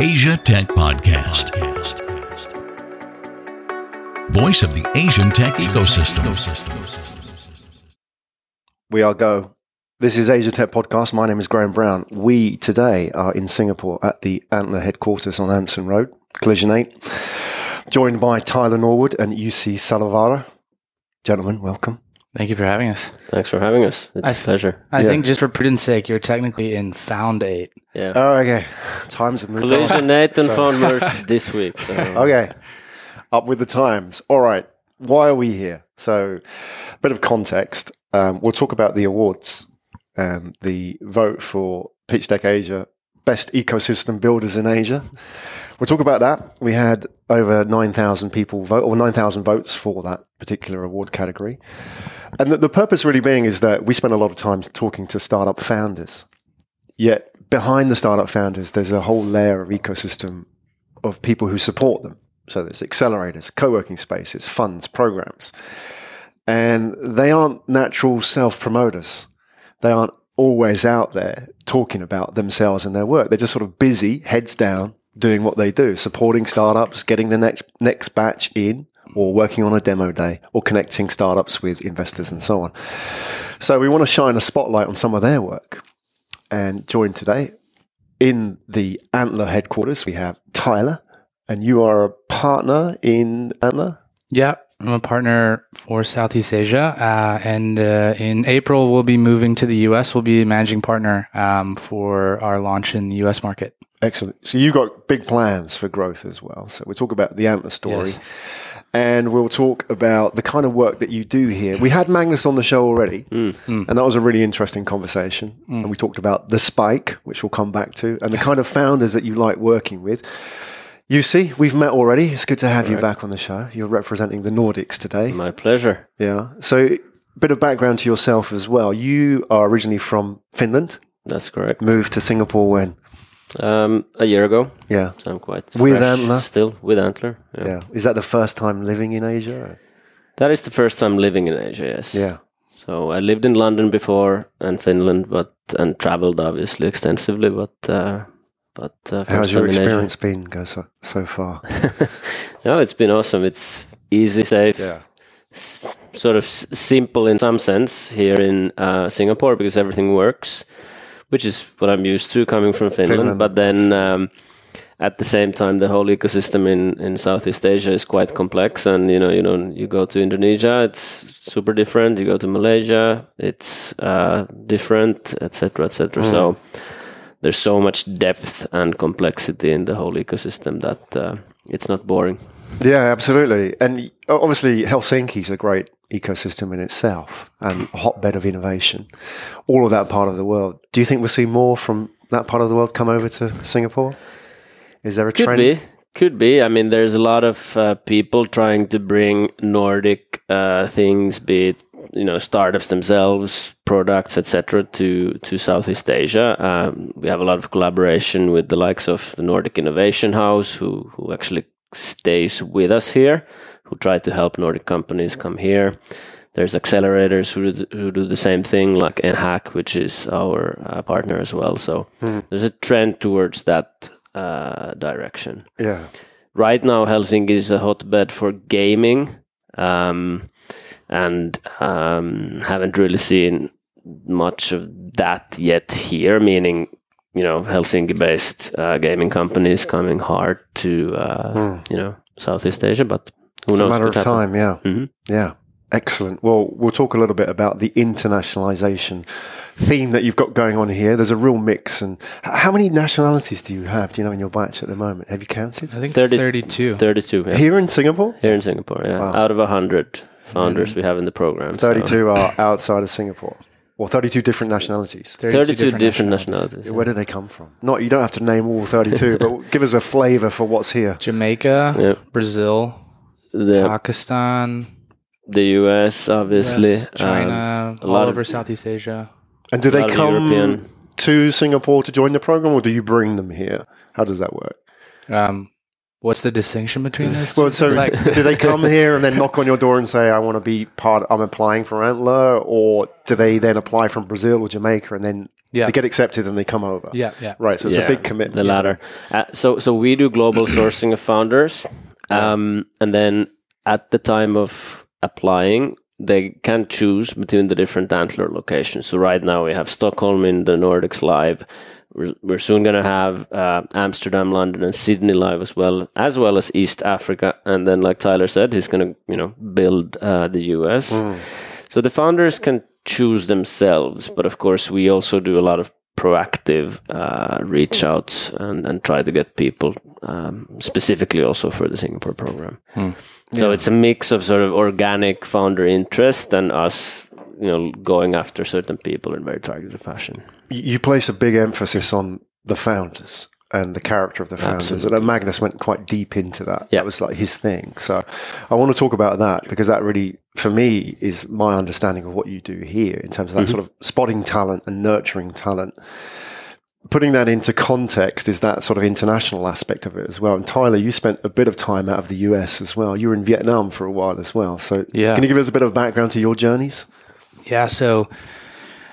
Asia Tech Podcast. Voice of the Asian tech ecosystem. We are go. This is Asia Tech Podcast. My name is Graham Brown. We today are in Singapore at the Antler headquarters on Anson Road, Collision 8, joined by Tyler Norwood and Jussi Salovaara. Gentlemen, welcome. Thank you for having us. Thanks for having us. It's I a pleasure. I Yeah. think just for prudence sake, you're technically in Found 8. Yeah. Oh, okay. Times have moved on. Collision Nathan Sorry. found merge this week. So. Okay. Up with the times. All right. Why are we here? So, a bit of context. Um, we'll talk about the awards and the vote for Pitch Deck Asia Best Ecosystem Builders in Asia. We'll talk about that. We had over 9,000 people vote, or 9,000 votes for that particular award category. And the, the purpose really being is that we spend a lot of time talking to startup founders. Yet behind the startup founders, there's a whole layer of ecosystem of people who support them. So there's accelerators, co-working spaces, funds, programs. And they aren't natural self-promoters. They aren't always out there talking about themselves and their work. They're just sort of busy, heads down, doing what they do, supporting startups, getting the next next batch in, or working on a demo day, or connecting startups with investors and so on. So we want to shine a spotlight on some of their work. And joined today in the Antler headquarters, we have Tyler, and you are a partner in Antler. Yeah, I'm a partner for Southeast Asia. Uh, and uh, in April, we'll be moving to the US. We'll be managing partner um, for our launch in the US market. Excellent. So you've got big plans for growth as well. So we'll talk about the Antler story. Yes. And we'll talk about the kind of work that you do here. We had Magnus on the show already, mm. Mm. and that was a really interesting conversation. Mm. And we talked about the spike, which we'll come back to, and the kind of founders that you like working with. You see, we've met already. It's good to have you back on the show. You're representing the Nordics today. My pleasure. Yeah. So, a bit of background to yourself as well. You are originally from Finland, That's correct. moved to Singapore when? Um, a year ago, Yeah. so I'm quite With fresh Antler? Still with Antler. Yeah. Yeah. Is that the first time living in Asia? That is the first time living in Asia. Yes. Yeah. So I lived in London before and Finland, but and traveled obviously extensively. But uh, but uh, How's your experience been go so, so far? No, it's been awesome. It's easy, safe. yeah. s- sort of s- simple in some sense here in uh, Singapore because everything works, which is what I'm used to coming from Finland. Finland. But then um, at the same time, the whole ecosystem in, in Southeast Asia is quite complex. And you know, you know, you go to Indonesia, it's super different. You go to Malaysia, it's uh, different, etc., etc. So there's so much depth and complexity in the whole ecosystem that uh, it's not boring. Yeah, absolutely. And obviously, Helsinki's a great ecosystem in itself and a hotbed of innovation. All of that part of the world. Do you think we'll see more from that part of the world come over to Singapore? Is there a trend? Could trend? be. Could be. I mean, there's a lot of uh, people trying to bring Nordic uh, things, be it you know startups themselves, products, etc., to to Southeast Asia. Um, we have a lot of collaboration with the likes of the Nordic Innovation House, who who actually stays with us here, who try to help Nordic companies come here. There's accelerators who do, who do the same thing, like NHAC, which is our uh, partner as well. So there's a trend towards that uh, direction. Yeah. Right now, Helsinki is a hotbed for gaming, um, and um, haven't really seen much of that yet here. Meaning, you know, Helsinki-based uh, gaming companies coming hard to uh, you know Southeast Asia, but who It's a knows? matter of happen. time, yeah. Mhm. Yeah. Excellent. Well, we'll talk a little bit about the internationalization theme that you've got going on here. There's a real mix. And how many nationalities do you have, do you know, in your batch at the moment? Have you counted? I think 30 32. 32 yeah. Here in Singapore? here in Singapore. Yeah, Wow. out of hundred founders we have in the program. so- 32 are outside of Singapore. Well, 32 different nationalities. 32 different, nationalities. yeah. Where do they come from? Not you don't have to name all 32, but give us a flavor for what's here. Jamaica, Yeah. Brazil, The, Pakistan, the US, obviously. US, China, um, a all lot of- over Southeast Asia. And do they come European. to Singapore to join the program, or do you bring them here? How does that work? Um, what's the distinction between those? Well, so like, do they come here and then knock on your door and say, "I want to be part"? I'm applying for Antler, or do they then apply from Brazil or Jamaica and then Yeah. They get accepted and they come over. Yeah, yeah. Right. So it's Yeah, a big commitment. The latter. Uh, so so we do global sourcing of founders, um, and then at the time of applying, they can choose between the different Antler locations. So right now we have Stockholm in the Nordics live. We're, we're soon going to have uh, Amsterdam, London, and Sydney live as well, as well as East Africa. And then, like Tyler said, he's going to you know build uh, the US. So the founders can choose themselves, but of course we also do a lot of proactive uh, reach outs and, and try to get people um, specifically also for the Singapore program. So it's a mix of sort of organic founder interest and us, you know, going after certain people in very targeted fashion. You place a big emphasis on the founders and the character of the founders. And Magnus went quite deep into that. That was like his thing. So I want to talk about that because that really, for me, is my understanding of what you do here in terms of that mm-hmm. sort of spotting talent and nurturing talent. Putting that into context is that sort of international aspect of it as well. And Tyler, you spent a bit of time out of the US as well. You were in Vietnam for a while as well. So Yeah. can you give us a bit of background to your journeys? Yeah, so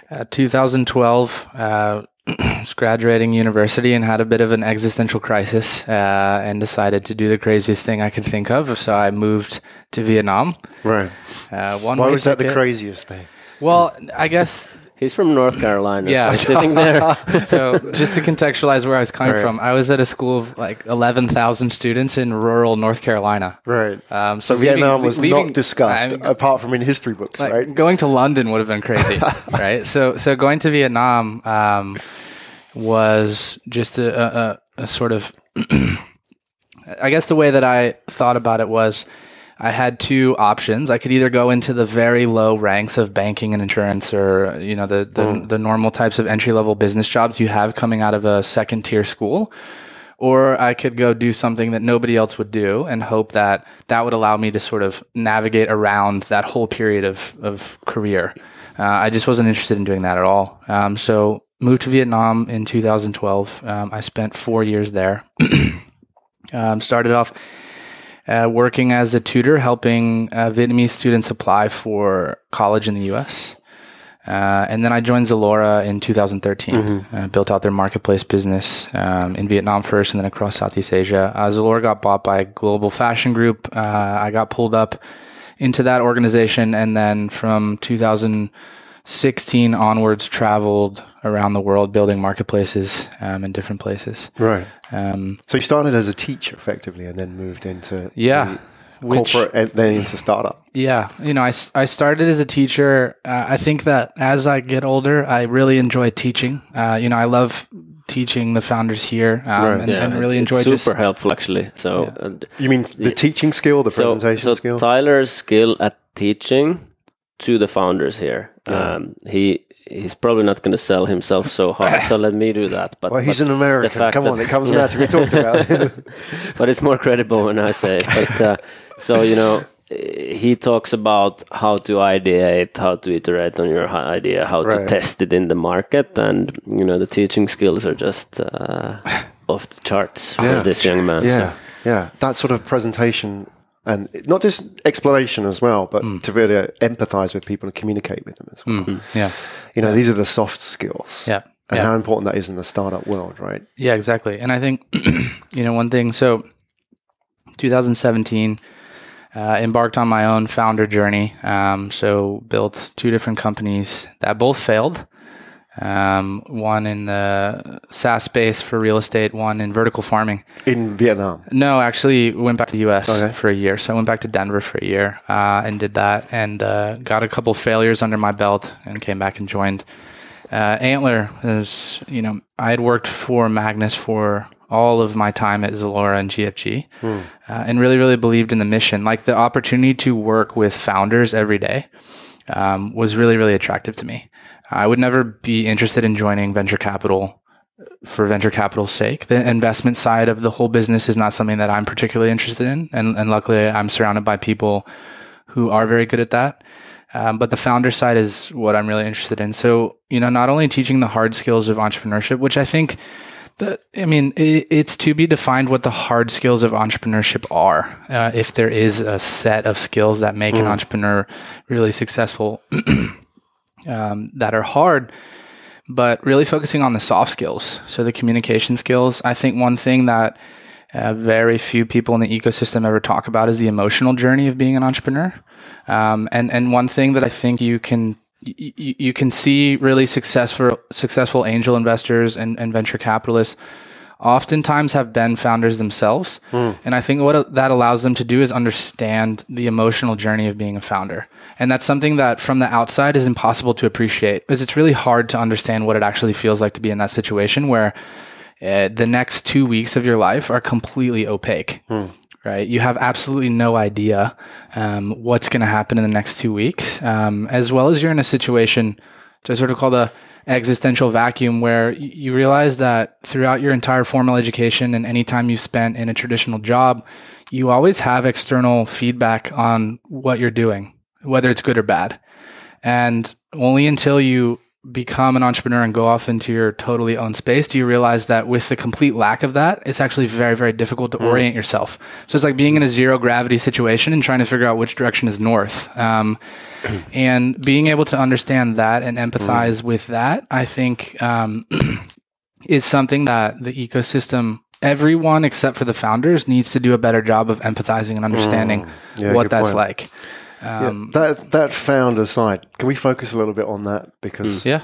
uh, 2012, uh, was graduating university and had a bit of an existential crisis uh, and decided to do the craziest thing I could think of. So I moved to Vietnam. Right. Uh, one Why was that the craziest thing? Well, I guess He's from North Carolina, Yeah. so he's sitting there. so. Just to contextualize where I was coming Right. from, I was at a school of like 11,000 students in rural North Carolina. Right. Um, So leaving- Vietnam was leaving- not discussed I'm- apart from in history books, like right? going to London would have been crazy, right? So so going to Vietnam um, was just a, a, a- a sort of, I guess the way that I thought about it was. I had two options. I could either go into the very low ranks of banking and insurance, or you know the the, the normal types of entry level business jobs you have coming out of a second tier school, or I could go do something that nobody else would do and hope that that would allow me to sort of navigate around that whole period of, of career. Uh, I just wasn't interested in doing that at all. Um, so moved to Vietnam in 2012. Um, I spent four years there. um, started off uh, working as a tutor, helping uh, Vietnamese students apply for college in the U.S. Uh, and then I joined Zalora in 2013. Uh, built out their marketplace business um, in Vietnam first, and then across Southeast Asia. Uh, Zalora got bought by a global fashion group. Uh, I got pulled up into that organization, and then from 2016 onwards, traveled around the world building marketplaces um, in different places. Right. Um, So you started as a teacher effectively and then moved into yeah, the which- corporate and then into startup. Yeah, you know, I, I started as a teacher. Uh, I think that as I get older, I really enjoy teaching. Uh, you know, I love teaching the founders here um, Right. and, Yeah, and really it's, enjoy it's just super helpful actually. So, and You mean the teaching skill, the so, presentation so skill? Tyler's skill at teaching to the founders here. Um, he he's probably not going to sell himself so hard. so let me do that. But well, he's but an American. Come on, it comes naturally. We talked about it. but it's more credible when I say it. But uh, so you know, he talks about how to ideate, how to iterate on your idea, how to test it in the market, and you know, the teaching skills are just uh, off the charts for Yeah. this young man. yeah, yeah. That sort of presentation and not just explanation as well, but Mm. to really empathize with people and communicate with them as well. yeah, You know, these are the soft skills. yeah, And yeah. how important that is in the startup world, right? Yeah, exactly. And I think, you know, one thing, so 2017, uh, embarked on my own founder journey. Um, so built two different companies that both failed. Um, one in the SaaS space for real estate, one in vertical farming. In Vietnam. No, actually went back to the US Okay. for a year. So I went back to Denver for a year uh, and did that and uh, got a couple failures under my belt and came back and joined uh, Antler. Is you know I had worked for Magnus for all of my time at Zalora and GFG, uh, and really really believed in the mission. Like the opportunity to work with founders every day um, was really really attractive to me. I would never be interested in joining venture capital for venture capital's sake. The investment side of the whole business is not something that I'm particularly interested in. And, and luckily, I'm surrounded by people who are very good at that. Um, but the founder side is what I'm really interested in. So, you know, not only teaching the hard skills of entrepreneurship, which I think the, I mean, it, it's to be defined what the hard skills of entrepreneurship are. Uh, if there is a set of skills that make an entrepreneur really successful, um, that are hard, but really focusing on the soft skills. So the communication skills. I think one thing that uh, very few people in the ecosystem ever talk about is the emotional journey of being an entrepreneur. Um, and and one thing that I think you can you, you can see really successful successful angel investors and, and venture capitalists oftentimes have been founders themselves. And I think what that allows them to do is understand the emotional journey of being a founder. And that's something that from the outside is impossible to appreciate because it's really hard to understand what it actually feels like to be in that situation where uh, the next two weeks of your life are completely opaque. Right, you have absolutely no idea um, what's going to happen in the next two weeks, um, as well as you're in a situation, to sort of call the existential vacuum, where you realize that throughout your entire formal education and any time you spent in a traditional job, you always have external feedback on what you're doing, whether it's good or bad. And only until you become an entrepreneur and go off into your totally own space do you realize that with the complete lack of that, it's actually very, very difficult to orient yourself. So it's like being in a zero gravity situation and trying to figure out which direction is north. Um, and being able to understand that and empathize with that, I think, um, is something that the ecosystem, everyone except for the founders, needs to do a better job of empathizing and understanding Yeah, what that's point. like. Yeah, Um, that that founder side. Can we focus a little bit on that because yeah.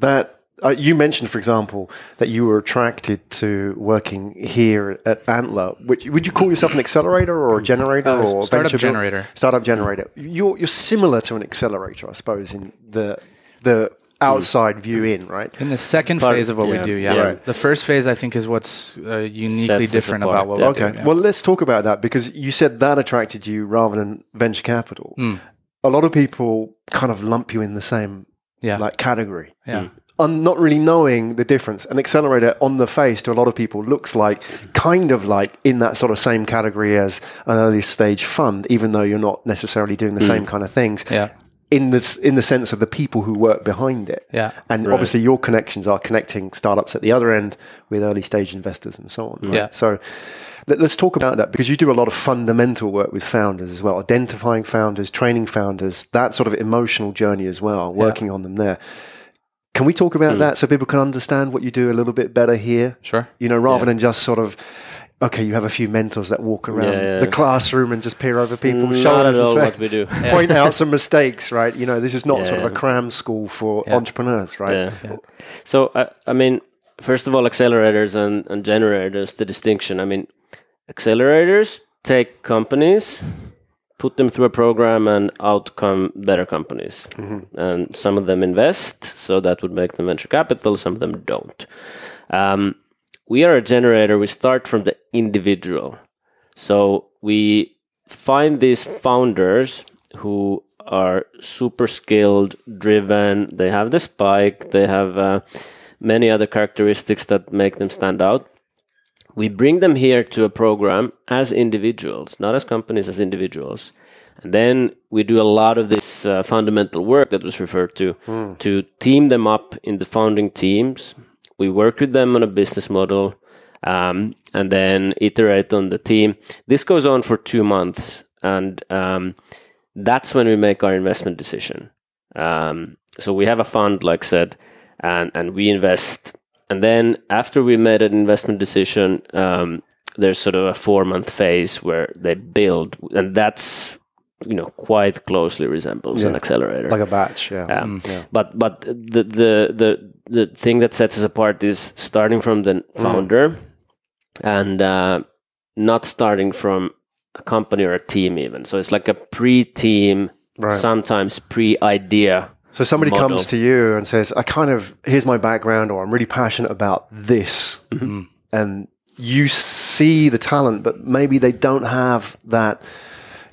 that uh, you mentioned, for example, that you were attracted to working here at Antler. Which would you call yourself an accelerator or a generator Uh, or startup generator. Startup generator. You're you're similar to an accelerator, I suppose, in the the outside view in, right? In the second Part- phase of what yeah, we do, yeah. yeah. The first phase, I think, is what's uh, uniquely Sets different about what yeah. we Okay. do. yeah. Well, let's talk about that because you said that attracted you rather than venture capital. Hmm. A lot of people kind of lump you in the same yeah, like category. yeah, I'm not really knowing the difference. An accelerator on the face to a lot of people looks like kind of like in that sort of same category as an early stage fund, even though you're not necessarily doing the same kind of things. Hmm. yeah, In the in the sense of the people who work behind it. yeah. And obviously, your connections are connecting startups at the other end with early stage investors and so on. Right? Yeah. So let, us talk about that because you do a lot of fundamental work with founders as well, identifying founders, training founders, that sort of emotional journey as well, working on them there. Can we talk about hmm. that so people can understand what you do a little bit better here? Sure. You know, rather than just sort of. Okay, you have a few mentors that walk around Yeah, yeah. the classroom and just peer over people's shoulders and say- what we do. point out some mistakes, right? You know, this is not sort of a cram school for entrepreneurs, right? So I, I mean, first of all, accelerators and, and generators. The distinction. I mean, accelerators take companies, put them through a program, and outcome better companies. And some of them invest, so that would make them venture capital. Some of them don't. Um, we are a generator. We start from the individual. So we find these founders who are super skilled, driven. They have the spike. They have uh, many other characteristics that make them stand out. We bring them here to a program as individuals, not as companies, as individuals. And then we do a lot of this uh, fundamental work that was referred to to team them up in the founding teams. We work with them on a business model um, and then iterate on the team. This goes on for two months, and um, that's when we make our investment decision. Um, so we have a fund, like said, and and we invest, and then after we made an investment decision, um, there's sort of a four month phase where they build, and that's you know quite closely resembles an accelerator. Like a batch, yeah. Um, But but the, the the the thing that sets us apart is starting from the founder, and uh, not starting from a company or a team even. So it's like a pre-team, Right. sometimes pre-idea. So somebody model. comes to you and says, I kind of, here's my background, or I'm really passionate about this. Mm-hmm. And you see the talent, but maybe they don't have that,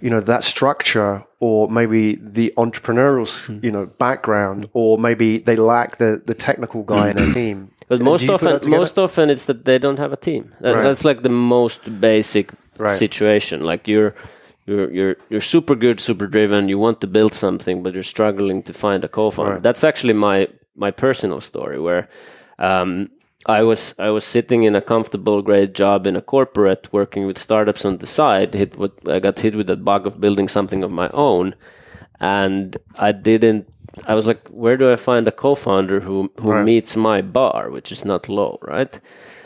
you know, that structure, or maybe the entrepreneurial, Mm-hmm. you know, background, or maybe they lack the, the technical guy in their team. But most often, most often it's that they don't have a team. That, Right. That's like the most basic Right. situation. Like you're, you're, you're, you're super good, super driven. You want to build something, but you're struggling to find a co-founder. Right. That's actually my my personal story where. Um, I was I was sitting in a comfortable, great job in a corporate, working with startups on the side. Hit what I got hit with that bug of building something of my own, and I didn't I was like, where do I find a co-founder who who Right. meets my bar, which is not low, right?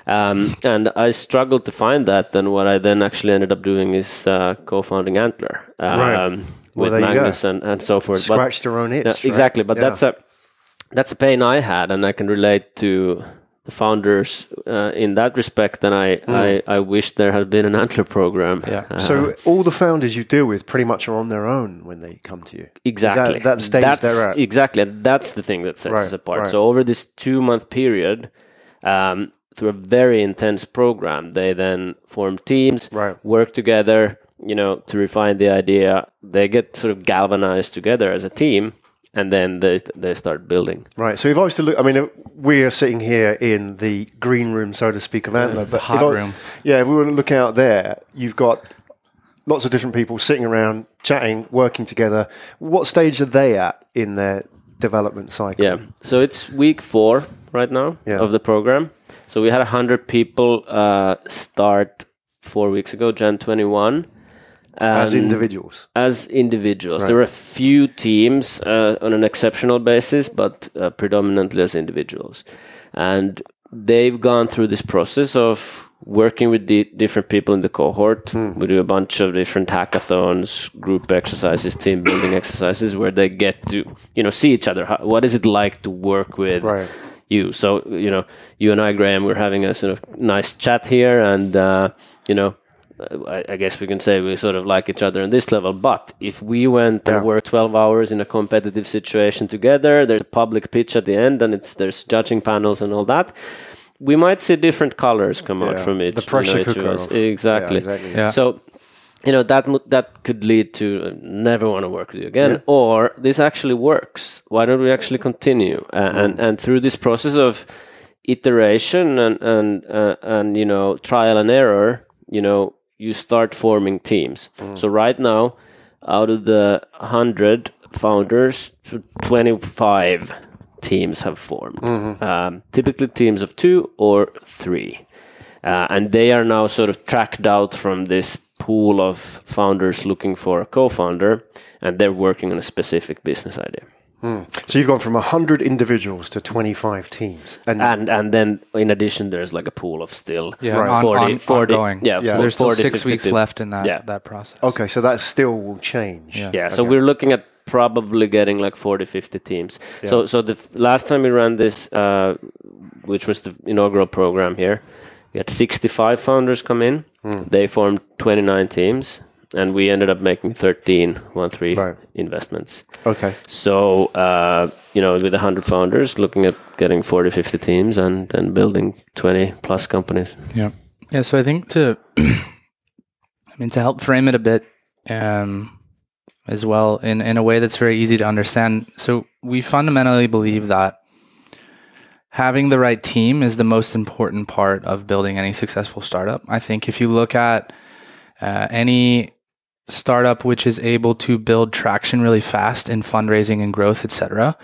Um, and I struggled to find that. And what I then actually ended up doing is uh, co-founding Antler um, Right. With. Magnus and, and so forth. But- Scratch their own itch. right? exactly. But Yeah. that's a that's a pain I had, and I can relate to the founders uh, in that respect. And I, Hmm. I I wish there had been an Antler program. Yeah. Uh, So all the founders you deal with pretty much are on their own when they come to you. Exactly. That, that stage that's, they're at. Exactly. That's the thing that sets Right, us apart. right. So over this two month period, um, through a very intense program, they then form teams, Right. work together, you know, to refine the idea. They get sort of galvanized together as a team, and then they they start building. Right. So if I was to look, I mean, we are sitting here in the green room, so to speak, of Antler. But hot I- room. Yeah, if we were to look out there, you've got lots of different people sitting around, chatting, working together. What stage are they at in their development cycle? Yeah. So it's week four right now Yeah. of the program. So we had 100 people uh, start four weeks ago, Jan 21. As individuals. as individuals. Right. There are a few teams uh, on an exceptional basis, but uh, predominantly as individuals. And they've gone through this process of working with the different people in the cohort. Hmm. We do a bunch of different hackathons, group exercises, team building exercises, where they get to you know see each other. How, what is it like to work with? Right. you. So, you know, you and I, Graham, we're having a sort of nice chat here, and uh, you know, I, I guess we can say we sort of like each other on this level. But if we went Yeah. and worked twelve hours in a competitive situation together, there's a public pitch at the end, and it's there's judging panels and all that. We might see different colors come out from it. The pressure you know, cooker us. Exactly. Yeah, exactly. Yeah. So, you know that that could lead to uh, never want to work with you again, or this actually works. Why don't we actually continue? Uh, and and through this process of iteration and and uh, and you know trial and error, you know you start forming teams. So right now, out of the hundred founders, twenty five teams have formed. Um, typically teams of two or three. Uh, and they are now sort of tracked out from this pool of founders looking for a co-founder, and they're working on a specific business idea. So you've gone from 100 individuals to 25 teams. And, And and then in addition, there's like a pool of still Yeah, Right. on, 40, on, 40 ongoing. yeah, Yeah. fo- There's still six 50 weeks people. left in that Yeah. that process. okay, so that still will change. Yeah. Yeah, so we're looking at probably getting like 40, 50 teams. So, so the f- last time we ran this, uh, which was the inaugural program here, we had 65 founders come in. They formed 29 teams, and we ended up making 13, one three Right. investments. Okay. So, uh, you know, with 100 founders, looking at getting 40, 50 teams and then building 20 plus companies. Yeah. Yeah. So I think to, I mean, to help frame it a bit um, as well in, in a way that's very easy to understand. So we fundamentally believe that having the right team is the most important part of building any successful startup. I think if you look at uh, any startup which is able to build traction really fast in fundraising and growth, etc.,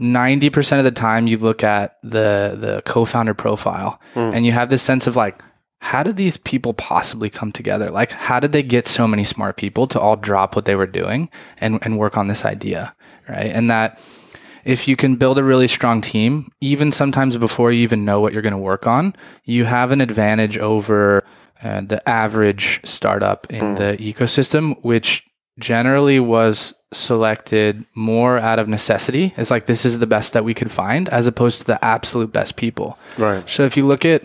90% of the time you look at the the co-founder profile and you have this sense of like how did these people possibly come together like how did they get so many smart people to all drop what they were doing and and work on this idea right and that if you can build a really strong team even sometimes before you even know what you're going to work on you have an advantage over uh, the average startup in the ecosystem which generally was selected more out of necessity. It's like this is the best that we could find as opposed to the absolute best people. Right. So if you look at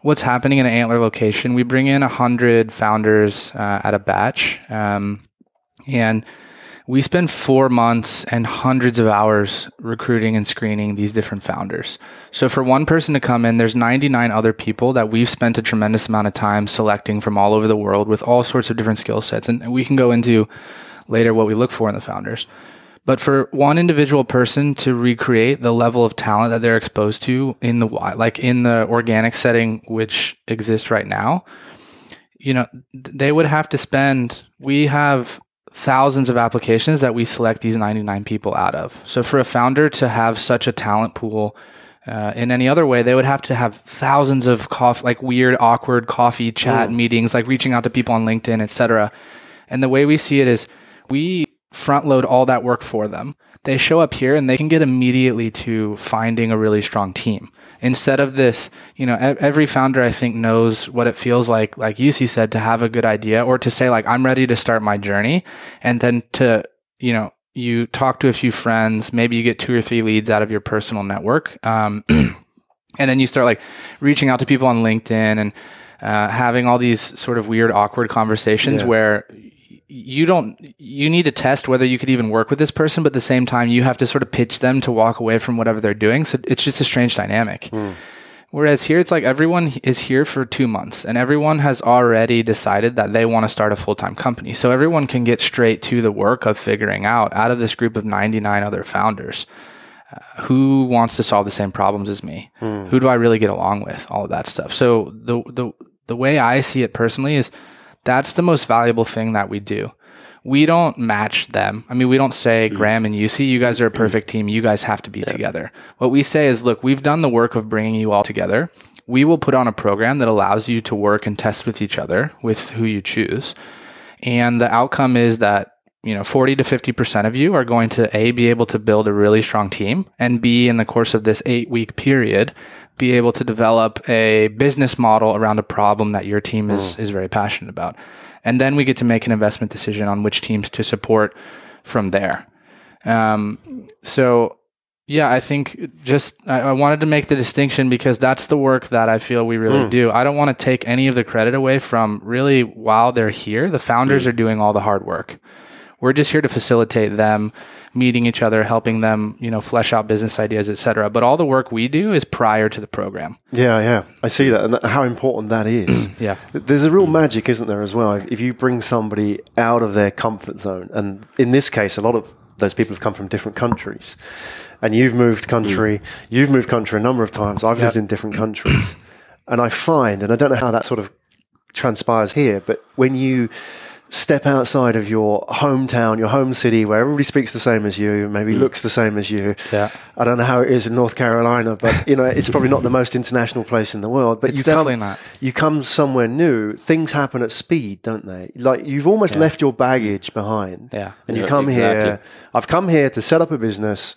what's happening in an Antler location, we bring in a hundred founders uh, at a batch, um, and we spend four months and hundreds of hours recruiting and screening these different founders. So for one person to come in, there's 99 other people that we've spent a tremendous amount of time selecting from all over the world with all sorts of different skill sets, and we can go into later what we look for in the founders. But for one individual person to recreate the level of talent that they're exposed to in the like in the organic setting which exists right now, you know, they would have to spend we have thousands of applications that we select these 99 people out of. So for a founder to have such a talent pool uh, in any other way, they would have to have thousands of coff- like weird, awkward coffee chat meetings, like reaching out to people on LinkedIn, etc. And the way we see it is we front load all that work for them. They show up here and they can get immediately to finding a really strong team. Instead of this, you know, every founder I think knows what it feels like, like Jussi said, to have a good idea or to say like, I'm ready to start my journey. And then to, you know, you talk to a few friends, maybe you get two or three leads out of your personal network. Um, and then you start like reaching out to people on LinkedIn and uh, having all these sort of weird, awkward conversations Yeah. where you don't you need to test whether you could even work with this person but at the same time you have to sort of pitch them to walk away from whatever they're doing. So it's just a strange dynamic. Whereas here it's like everyone is here for two months and everyone has already decided that they want to start a full-time company. So everyone can get straight to the work of figuring out out of this group of 99 other founders uh, who wants to solve the same problems as me? Who do i really get along with? All of that stuff. So the the the way i see it personally is that's the most valuable thing that we do. We don't match them. I mean, we don't say, mm. Graham and Jussi, you guys are a mm. perfect team. You guys have to be together. What we say is, look, we've done the work of bringing you all together. We will put on a program that allows you to work and test with each other, with who you choose. And the outcome is that, you know, 40 to 50% of you are going to A, be able to build a really strong team, and B, in the course of this eight week period, be able to develop a business model around a problem that your team is, mm. is very passionate about. And then we get to make an investment decision on which teams to support from there. Um, so yeah, I think just I, I wanted to make the distinction because that's the work that I feel we really mm. do. I don't want to take any of the credit away from really while they're here. The founders mm. are doing all the hard work. We're just here to facilitate them meeting each other, helping them, you know, flesh out business ideas, etc. But all the work we do is prior to the program. Yeah, yeah, I see that, and that, how important that is. Yeah. There's a real magic, isn't there, as well? If, if you bring somebody out of their comfort zone, and in this case, a lot of those people have come from different countries, and you've moved country, mm. you've moved country a number of times. I've lived in different countries, and I find, and I don't know how that sort of transpires here, but when you step outside of your hometown, your home city, where everybody speaks the same as you, maybe mm. looks the same as you. Yeah. I don't know how it is in North Carolina, but you know, it's probably not the most international place in the world. But It's you definitely come, not. You come somewhere new, things happen at speed, don't they? Like you've almost left your baggage behind. Yeah. And you Yeah, come here. I've come here to set up a business.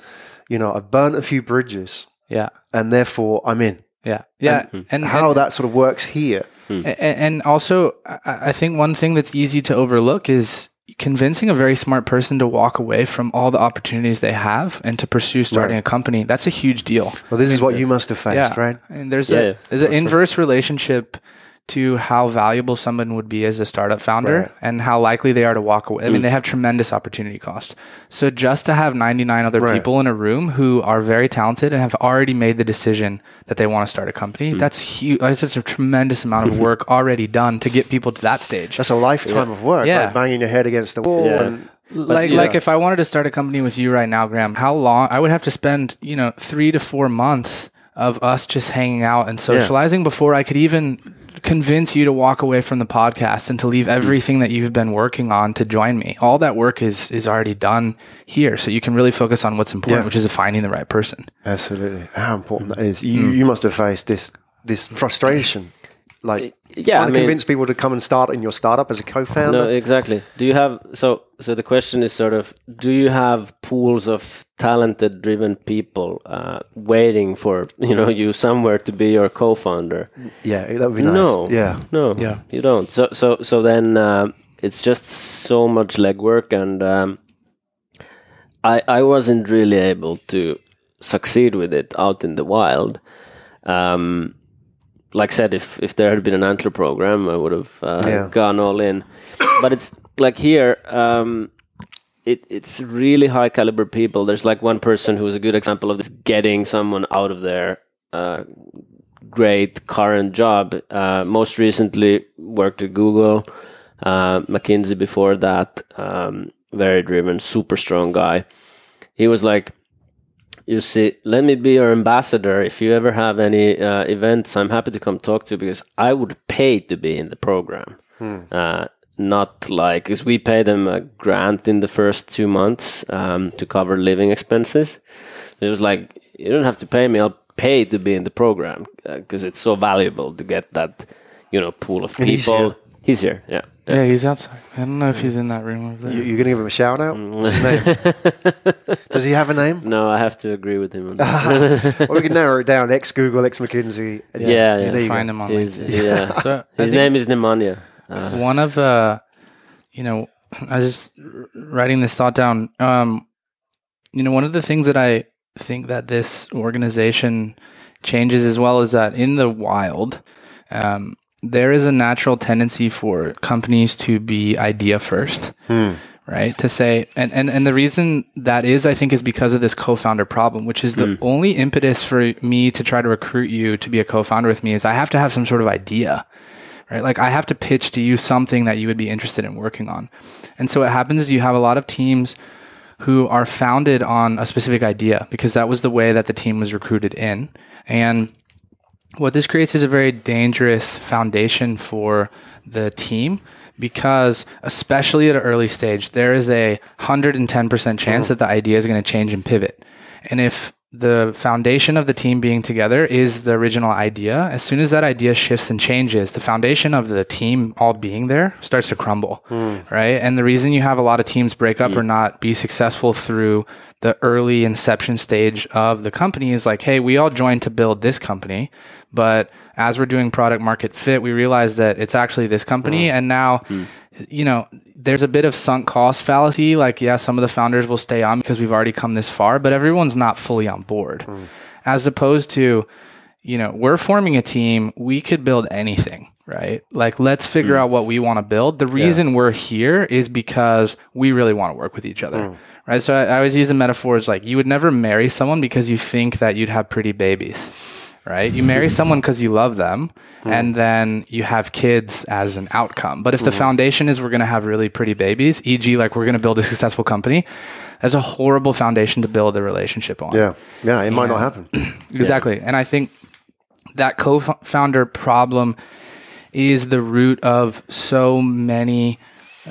You know, I've burnt a few bridges, Yeah. and therefore I'm in. Yeah. Yeah. And, How and- that sort of works here. Hmm. A- And also, I I think one thing that's easy to overlook is convincing a very smart person to walk away from all the opportunities they have and to pursue starting a company. That's a huge deal. Well, this is what you must have faced, yeah. right? And there's Yeah, a yeah, there's an inverse relationship to how valuable someone would be as a startup founder Right. and how likely they are to walk away. I mean, mm. they have tremendous opportunity cost. So just to have 99 other Right. people in a room who are very talented and have already made the decision that they want to start a company, mm. that's huge. That's just a tremendous amount of work already done to get people to that stage. That's a lifetime of work, Yeah. like banging your head against the wall. Yeah. And, like yeah. like if I wanted to start a company with you right now, Graham, how long I would have to spend, you know, three to four months of us just hanging out and socializing before I could even convince you to walk away from the podcast and to leave everything that you've been working on to join me. All that work is is already done here, so you can really focus on what's important, Yeah. which is finding the right person. Absolutely. How important mm. that is. You mm. you must have faced this this frustration. Like Yeah, trying I to mean- convince people to come and start in your startup as a co-founder. No, exactly. Do you have so so the question is sort of do you have pools of talented driven people uh, waiting for you know you somewhere to be your co-founder? yeah, that would be nice. No. Yeah. No, Yeah. you don't. So so so then uh, it's just so much legwork, and um, I I wasn't really able to succeed with it out in the wild. Um, like I said, if if there had been an antler program, I would have uh, Yeah. gone all in. But it's like here. Um, it, it's really high caliber people. There's like one person who's a good example of this getting someone out of their uh, great current job. Uh, most recently worked at Google, uh, McKinsey before that. Um, very driven, super strong guy. He was like, you see, let me be your ambassador. If you ever have any uh, events, I'm happy to come talk to you because I would pay to be in the program. Uh, not like, because we pay them a grant in the first two months um, to cover living expenses. It was like, you don't have to pay me. I'll pay to be in the program because it's so valuable to get that, you know, pool of And he's people. here. He's here, yeah. Yeah, he's outside. I don't know if he's in that room over there. You, you're going to give him a shout out? What's his name? Does he have a name? No, I have to agree with him on that. well, we can narrow it down. Ex Google, ex McKinsey. yeah, yeah. There you Find go. him on His, LinkedIn. yeah. So His name is Nemanja. Uh, one of uh, you know, I was just writing this thought down. Um, you know, one of the things that I think that this organization changes as well is that in the wild, um, there is a natural tendency for companies to be idea first. Hmm. Right. To say, and, and, and the reason that is, I think, is because of this co founder problem, which is the hmm. only impetus for me to try to recruit you to be a co founder with me is I have to have some sort of idea right? Like I have to pitch to you something that you would be interested in working on. And so what happens is you have a lot of teams who are founded on a specific idea because that was the way that the team was recruited in. And what this creates is a very dangerous foundation for the team because especially at an early stage there is a 110% chance that the idea is going to change and pivot. And if the foundation of the team being together is the original idea as soon as that idea shifts and changes the foundation of the team all being there starts to crumble hmm. right? And the reason you have a lot of teams break up or not be successful through the early inception stage of the company is like hey we all joined to build this company but as we're doing product market fit we realize that it's actually this company mm. and now mm. you know there's a bit of sunk cost fallacy. Like yeah some of the founders will stay on because we've already come this far but everyone's not fully on board. Mm. As opposed to you know we're forming a team. We could build anything right? Like let's figure out what we want to build. The reason we're here is because we really want to work with each other right? So I, I always use the metaphors like you would never marry someone because you think that you'd have pretty babies right? You marry someone because you love them, and then you have kids as an outcome. But if the foundation is we're going to have really pretty babies, e.g., like we're going to build a successful company, that's a horrible foundation to build a relationship on. Yeah. Yeah, it might not happen. Exactly. And I think that co founder problem is the root of so many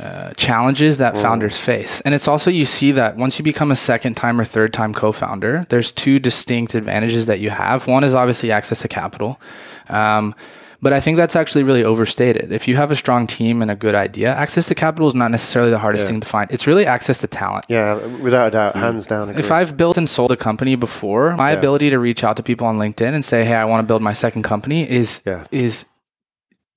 uh, challenges that founders face. And it's also, you see that once you become a second time or third time co founder, there's two distinct advantages that you have. One is obviously access to capital. Um, but I think that's actually really overstated. If you have a strong team and a good idea, access to capital is not necessarily the hardest thing to find. It's really access to talent. Yeah, without a doubt, hands down. Agree. If I've built and sold a company before, my ability to reach out to people on LinkedIn and say, "Hey, I want to build my second company," is Yeah. is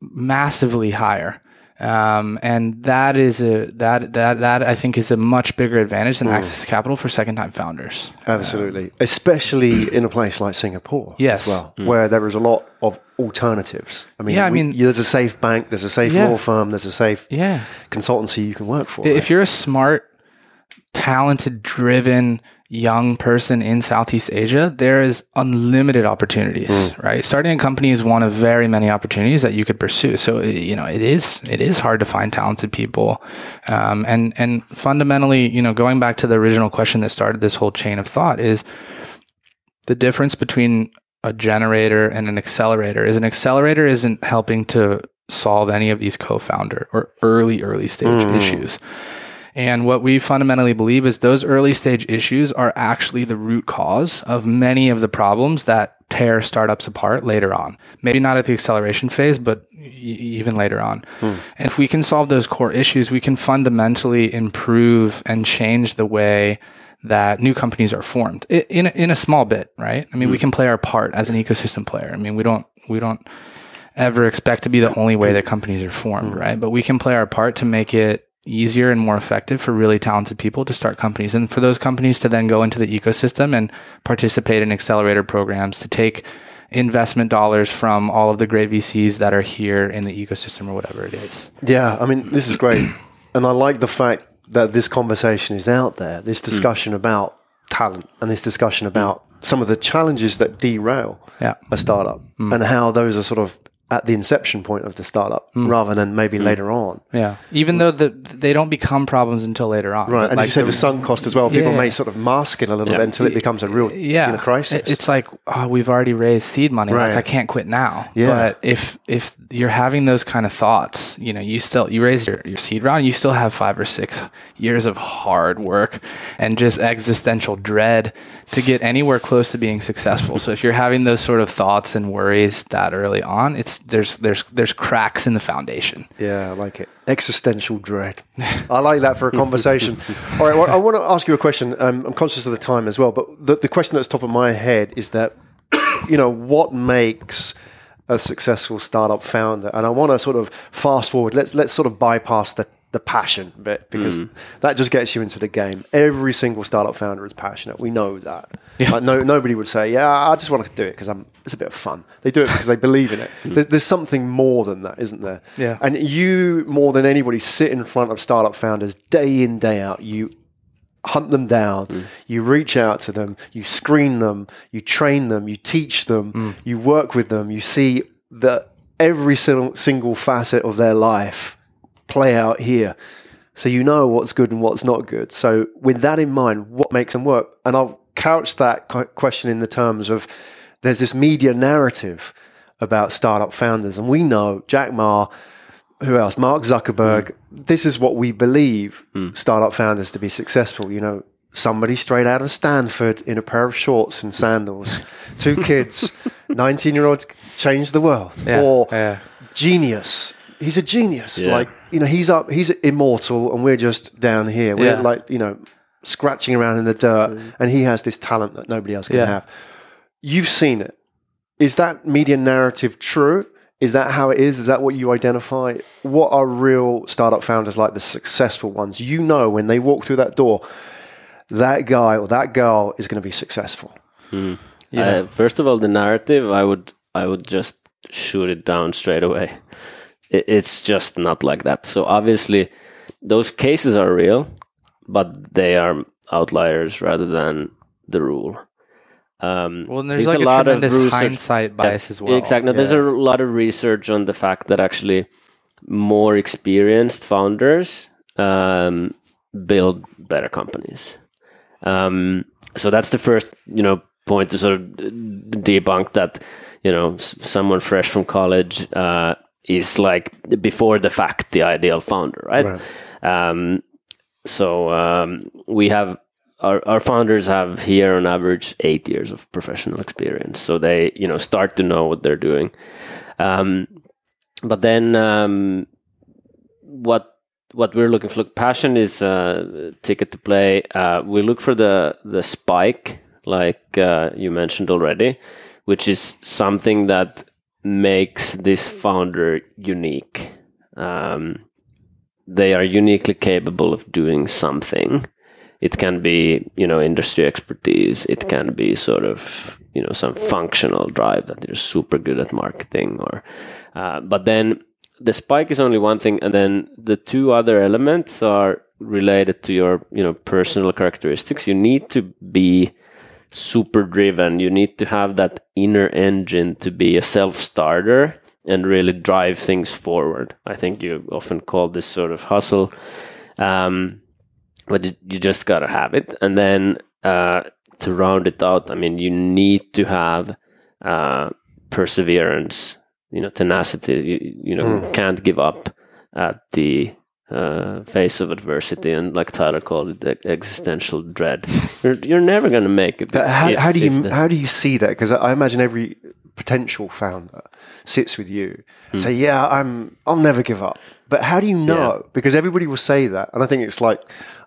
massively higher. Um, and that is a that that that I think is a much bigger advantage Mm. than access to capital for second time founders. Absolutely. Especially in a place like Singapore Yes. as well, where there is a lot of alternatives. I mean, Yeah, I we- mean- there's a safe bank, there's a safe Yeah. law firm, there's a safe Yeah, consultancy you can work for. if you're a smart, talented, driven young person in Southeast Asia, there is unlimited opportunities, right? Starting a company is one of very many opportunities that you could pursue. So, you know, it is, it is hard to find talented people. Um, and, and fundamentally, you know, going back to the original question that started this whole chain of thought is the difference between a generator and an accelerator is an accelerator isn't helping to solve any of these co-founder or early, early stage issues. And what we fundamentally believe is those early stage issues are actually the root cause of many of the problems that tear startups apart later on. Maybe not at the acceleration phase, but e- even later on. And if we can solve those core issues, we can fundamentally improve and change the way that new companies are formed in in a small bit, right? I mean, we hmm. can play our part as an ecosystem player. I mean, we don't we don't ever expect to be the only way hmm. that companies are formed, right? But we can play our part to make it easier and more effective for really talented people to start companies and for those companies to then go into the ecosystem and participate in accelerator programs to take investment dollars from all of the great VCs that are here in the ecosystem or whatever it is. Yeah, I mean, this is great. and I like the fact that this conversation is out there, this hmm. discussion about talent and this discussion about some of the challenges that derail Yeah. a startup hmm. and how those are sort of at the inception point of the startup hmm. rather than maybe hmm. later on. Yeah. Even though the, they don't become problems until later on. Right. But And like you say the- sunk cost as well. People Yeah. may sort of mask it a little bit until it becomes a real yeah, you know, crisis. It's like oh, we've already raised seed money. Right. Like I can't quit now. Yeah. But if if you're having those kind of thoughts, you know, you still you raise your, your seed round, you still have five or six years of hard work and just existential dread to get anywhere close to being successful. so if you're having those sort of thoughts and worries that early on, it's it's there's there's there's cracks in the foundation. Yeah, I like it. Existential dread. I like that for a conversation. All right, well, I want to ask you a question. Um, I'm conscious of the time as well, but the, the question that's top of my head is that, you know, what makes a successful startup founder? And I want to sort of fast forward. Let's let's sort of bypass the the passion bit because that just gets you into the game. Every single startup founder is passionate. We know that. Like no, nobody would say, "Yeah, I just want to do it because I'm." It's a bit of fun. They do it because they believe in it. Hmm. There, there's something more than that, isn't there? Yeah. And you, more than anybody, sit in front of startup founders day in day out. You hunt them down. Hmm. You reach out to them. You screen them. You train them. You teach them. Hmm. You work with them. You see that every single, single facet of their life play out here. So you know what's good and what's not good. So with that in mind, what makes them work? And I'll couch that question in the terms of there's this media narrative about startup founders, and we know Jack Ma, who else? Mark Zuckerberg. Mm. This is what we believe mm. startup founders to be successful. You know, somebody straight out of Stanford in a pair of shorts and sandals, two kids, 19 year olds change the world, Yeah, or yeah. genius. He's a genius. Yeah. Like, you know, he's up, he's immortal, and we're just down here. We're like, you know, scratching around in the dirt, mm. and he has this talent that nobody else can have. You've seen it. Is that media narrative true? Is that how it is? Is that what you identify? What are real startup founders like, the successful ones? You know, when they walk through that door, that guy or that girl is going to be successful. Uh, first of all, the narrative, I would I would just shoot it down straight away. It, it's just not like that. So obviously, those cases are real, but they are outliers rather than the rule. Um, Well, and there's like a, tremendous research- hindsight bias as well. Exactly. There's a lot of research on the fact that actually more experienced founders um, build better companies. Um, so that's the first, you know, point to sort of debunk that, you know, s- someone fresh from college uh, is like before the fact the ideal founder, right? Um, so um, we have our, our founders have here on average eight years of professional experience, so they you know start to know what they're doing. Um, but then um, what what we're looking for look, passion is uh, ticket to play. Uh, we look for the the spike, like uh, you mentioned already, which is something that makes this founder unique. Um, they are uniquely capable of doing something. It can be, you know, industry expertise. It can be sort of, you know, some functional drive that you're super good at marketing or, uh, but then the spike is only one thing. And then the two other elements are related to your, you know, personal characteristics. You need to be super driven. You need to have that inner engine to be a self starter and really drive things forward. I think you often call this sort of hustle. Um, but you, just gotta have it. And then uh, to round it out, I mean, you need to have uh, perseverance, you know, tenacity. You, you know, can't give up at the uh, face of adversity. And like Tyler called it, the existential dread. You're, you're never gonna make it. But how, if- how do you the- how do you see that? Because I imagine every potential founder sits with you and say, "Yeah, I'm. I'll never give up." But how do you know? Because everybody will say that, and I think it's like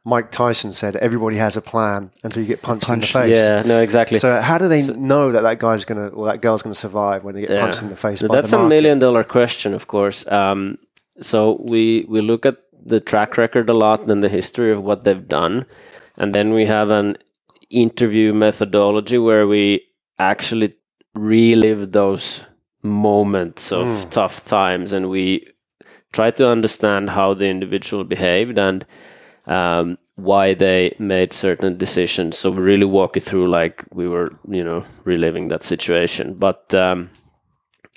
Mike Tyson said: everybody has a plan until you get punched, in the face. yeah, no, exactly. So how do they know that that guy's gonna or that girl's gonna survive when they get punched in the face? By that's the a million dollar question, of course. Um, so we we look at the track record a lot and the history of what they've done, and then we have an interview methodology where we actually relive those moments of Hmm. tough times, and we try to understand how the individual behaved and um, why they made certain decisions. So we really walk it through like we were, you know, reliving that situation. But um,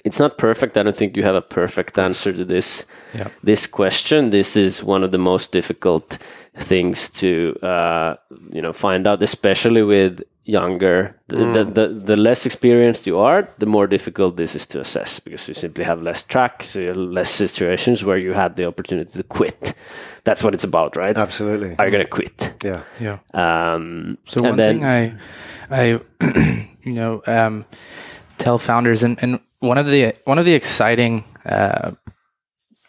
it's not perfect. I don't think you have a perfect answer to this Yeah. this question. This is one of the most difficult things to uh, you know find out, especially with younger. The, the, the the less experienced you are, the more difficult this is to assess because you simply have less track, so you have less situations where you had the opportunity to quit. That's what it's about, right? Absolutely. Are you gonna quit? Yeah. Yeah. Um, So one then- thing I, I, you know, um, tell founders, and, and one of the one of the exciting uh,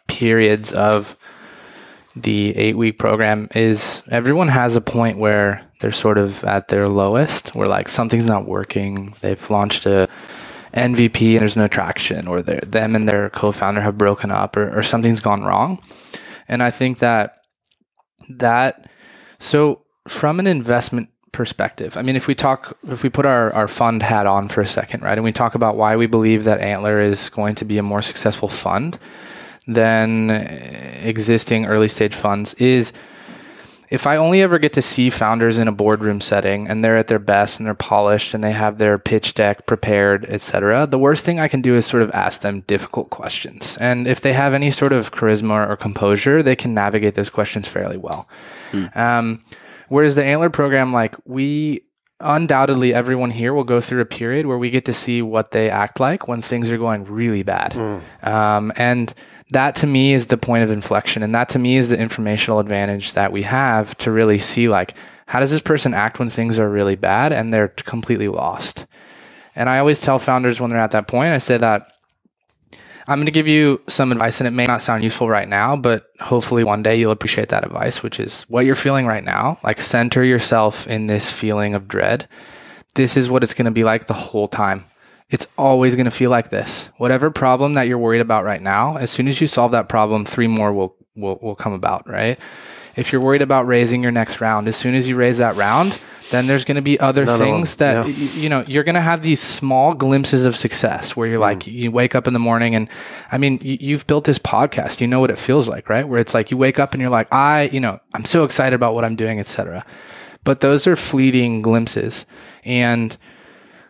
periods of the eight week program is everyone has a point where they're sort of at their lowest, where like something's not working. They've launched a MVP and there's no traction, or them and their co founder have broken up, or, or something's gone wrong. And I think that that so from an investment perspective, I mean, if we talk, if we put our, our fund hat on for a second, right, and we talk about why we believe that Antler is going to be a more successful fund than uh, existing early stage funds, is if I only ever get to see founders in a boardroom setting and they're at their best and they're polished and they have their pitch deck prepared, etc., the worst thing I can do is sort of ask them difficult questions. And if they have any sort of charisma or composure, they can navigate those questions fairly well. Um, whereas the Antler program, like we undoubtedly everyone here will go through a period where we get to see what they act like when things are going really bad. Um, and that to me is the point of inflection. And that to me is the informational advantage that we have to really see like, how does this person act when things are really bad and they're completely lost? And I always tell founders when they're at that point, I say that I'm going to give you some advice, and it may not sound useful right now, but hopefully one day you'll appreciate that advice, which is what you're feeling right now. Like, center yourself in this feeling of dread. This is what it's going to be like the whole time. It's always going to feel like this. Whatever problem that you're worried about right now, as soon as you solve that problem, three more will, will, will come about, right? If you're worried about raising your next round, as soon as you raise that round, then there's going to be other Another one, things that yeah. y- you know you're going to have these small glimpses of success where you're Mm. like you wake up in the morning and i mean y- you've built this podcast you know what it feels like right where it's like you wake up and you're like i you know i'm so excited about what i'm doing etc but those are fleeting glimpses and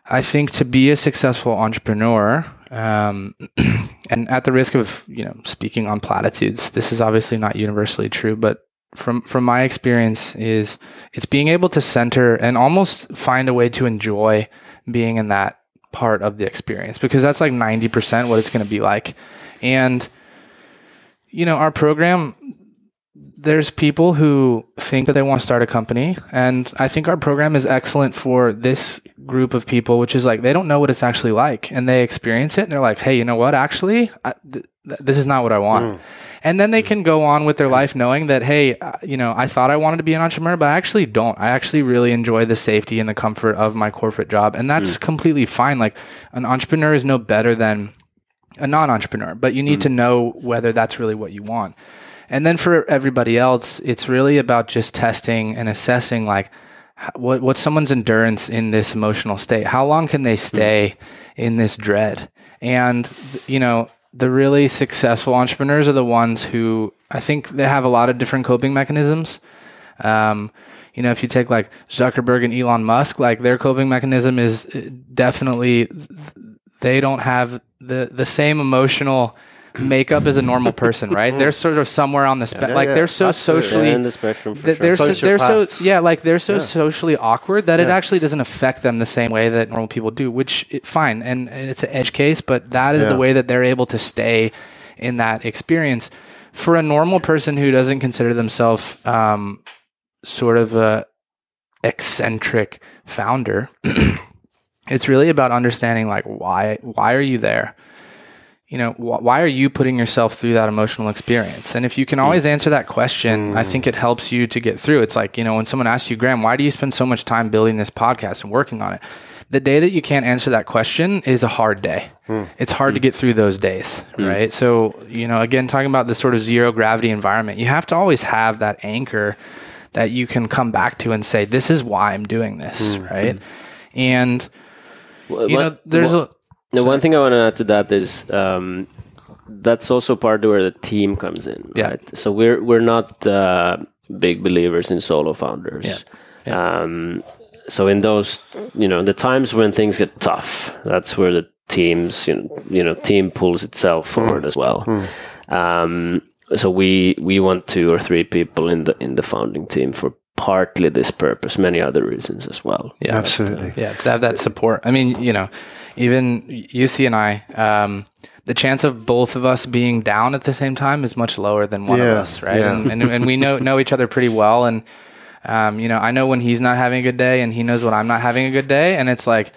i think to be a successful entrepreneur um, and at the risk of you know speaking on platitudes this is obviously not universally true but from from my experience is it's being able to center and almost find a way to enjoy being in that part of the experience because that's like 90% what it's going to be like. And you know our program there's people who think that they want to start a company and i think our program is excellent for this group of people which is like they don't know what it's actually like and they experience it and they're like hey you know what? Actually I, th- th- this is not what i want. Mm. And then they can go on with their life knowing that hey uh, you know i thought i wanted to be an entrepreneur but i actually don't. I actually really enjoy the safety and the comfort of my corporate job and that's mm. completely fine. Like an entrepreneur is no better than a non-entrepreneur but you need mm. to know whether that's really what you want and then for everybody else it's really about just testing and assessing like what what's someone's endurance in this emotional state? How long can they stay in this dread? And you know the really successful entrepreneurs are the ones who i think they have a lot of different coping mechanisms. Um, you know, if you take like Zuckerberg and Elon Musk, like their coping mechanism is uh, definitely they don't have the the same emotional makeup as a normal person, right? They're sort of somewhere on the spectrum. like yeah, they're so absolutely. socially Yeah, in the spectrum for th- sure. they're so, they're so yeah, like they're so socially awkward that it actually doesn't affect them the same way that normal people do. Which it, fine, and, and it's an edge case, but that is Yeah. the way that they're able to stay in that experience. For a normal person who doesn't consider themselves um, sort of a eccentric founder, it's really about understanding like why why are you there you know wh- why are you putting yourself through that emotional experience? And if you can always answer that question i think it helps you to get through. It's like you know when someone asks you graham why do you spend so much time building this podcast and working on it? The day that you can't answer that question is a hard day. It's hard to get through those days right? So you know again talking about this sort of zero gravity environment you have to always have that anchor that you can come back to and say this is why i'm doing this right? And Well, you know there's a the one thing I want to add to that is um, that's also part of where the team comes in. Yeah. Right? So we're we're not uh, big believers in solo founders. Um, so in those, you know, the times when things get tough, that's where the teams, you know, you know team pulls itself forward as well. Um, so we we want two or three people in the in the founding team for partly this purpose, many other reasons as well. Yeah, Absolutely. yeah, to have that support. I mean, you know, even Jussi and I, um, the chance of both of us being down at the same time is much lower than one Yeah, of us, right? yeah. And, and and we know know each other pretty well, and um, you know, I know when he's not having a good day, and he knows when I'm not having a good day, and it's like.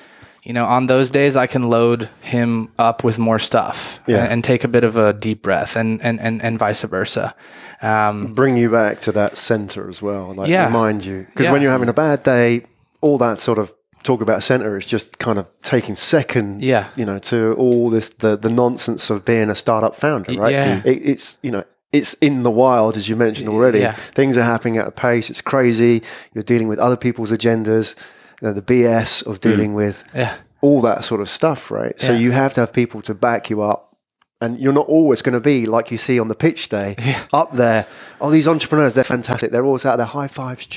you know, on those days I can load him up with more stuff Yeah. and, and take a bit of a deep breath and, and, and, and vice versa. Um, Bring you back to that center as well. Like Yeah. remind you. Because when you're having a bad day, all that sort of talk about center is just kind of taking second, Yeah. you know, to all this, the, the nonsense of being a startup founder, right? yeah. It, it's, you know, it's in the wild, as you mentioned already. Yeah. Things are happening at a pace. It's crazy. You're dealing with other people's agendas, you know, the BS of mm. dealing with yeah. all that sort of stuff, right? So you have to have people to back you up. And you're not always going to be like you see on the pitch day up there. Oh, these entrepreneurs, they're fantastic. They're always out there, high fives,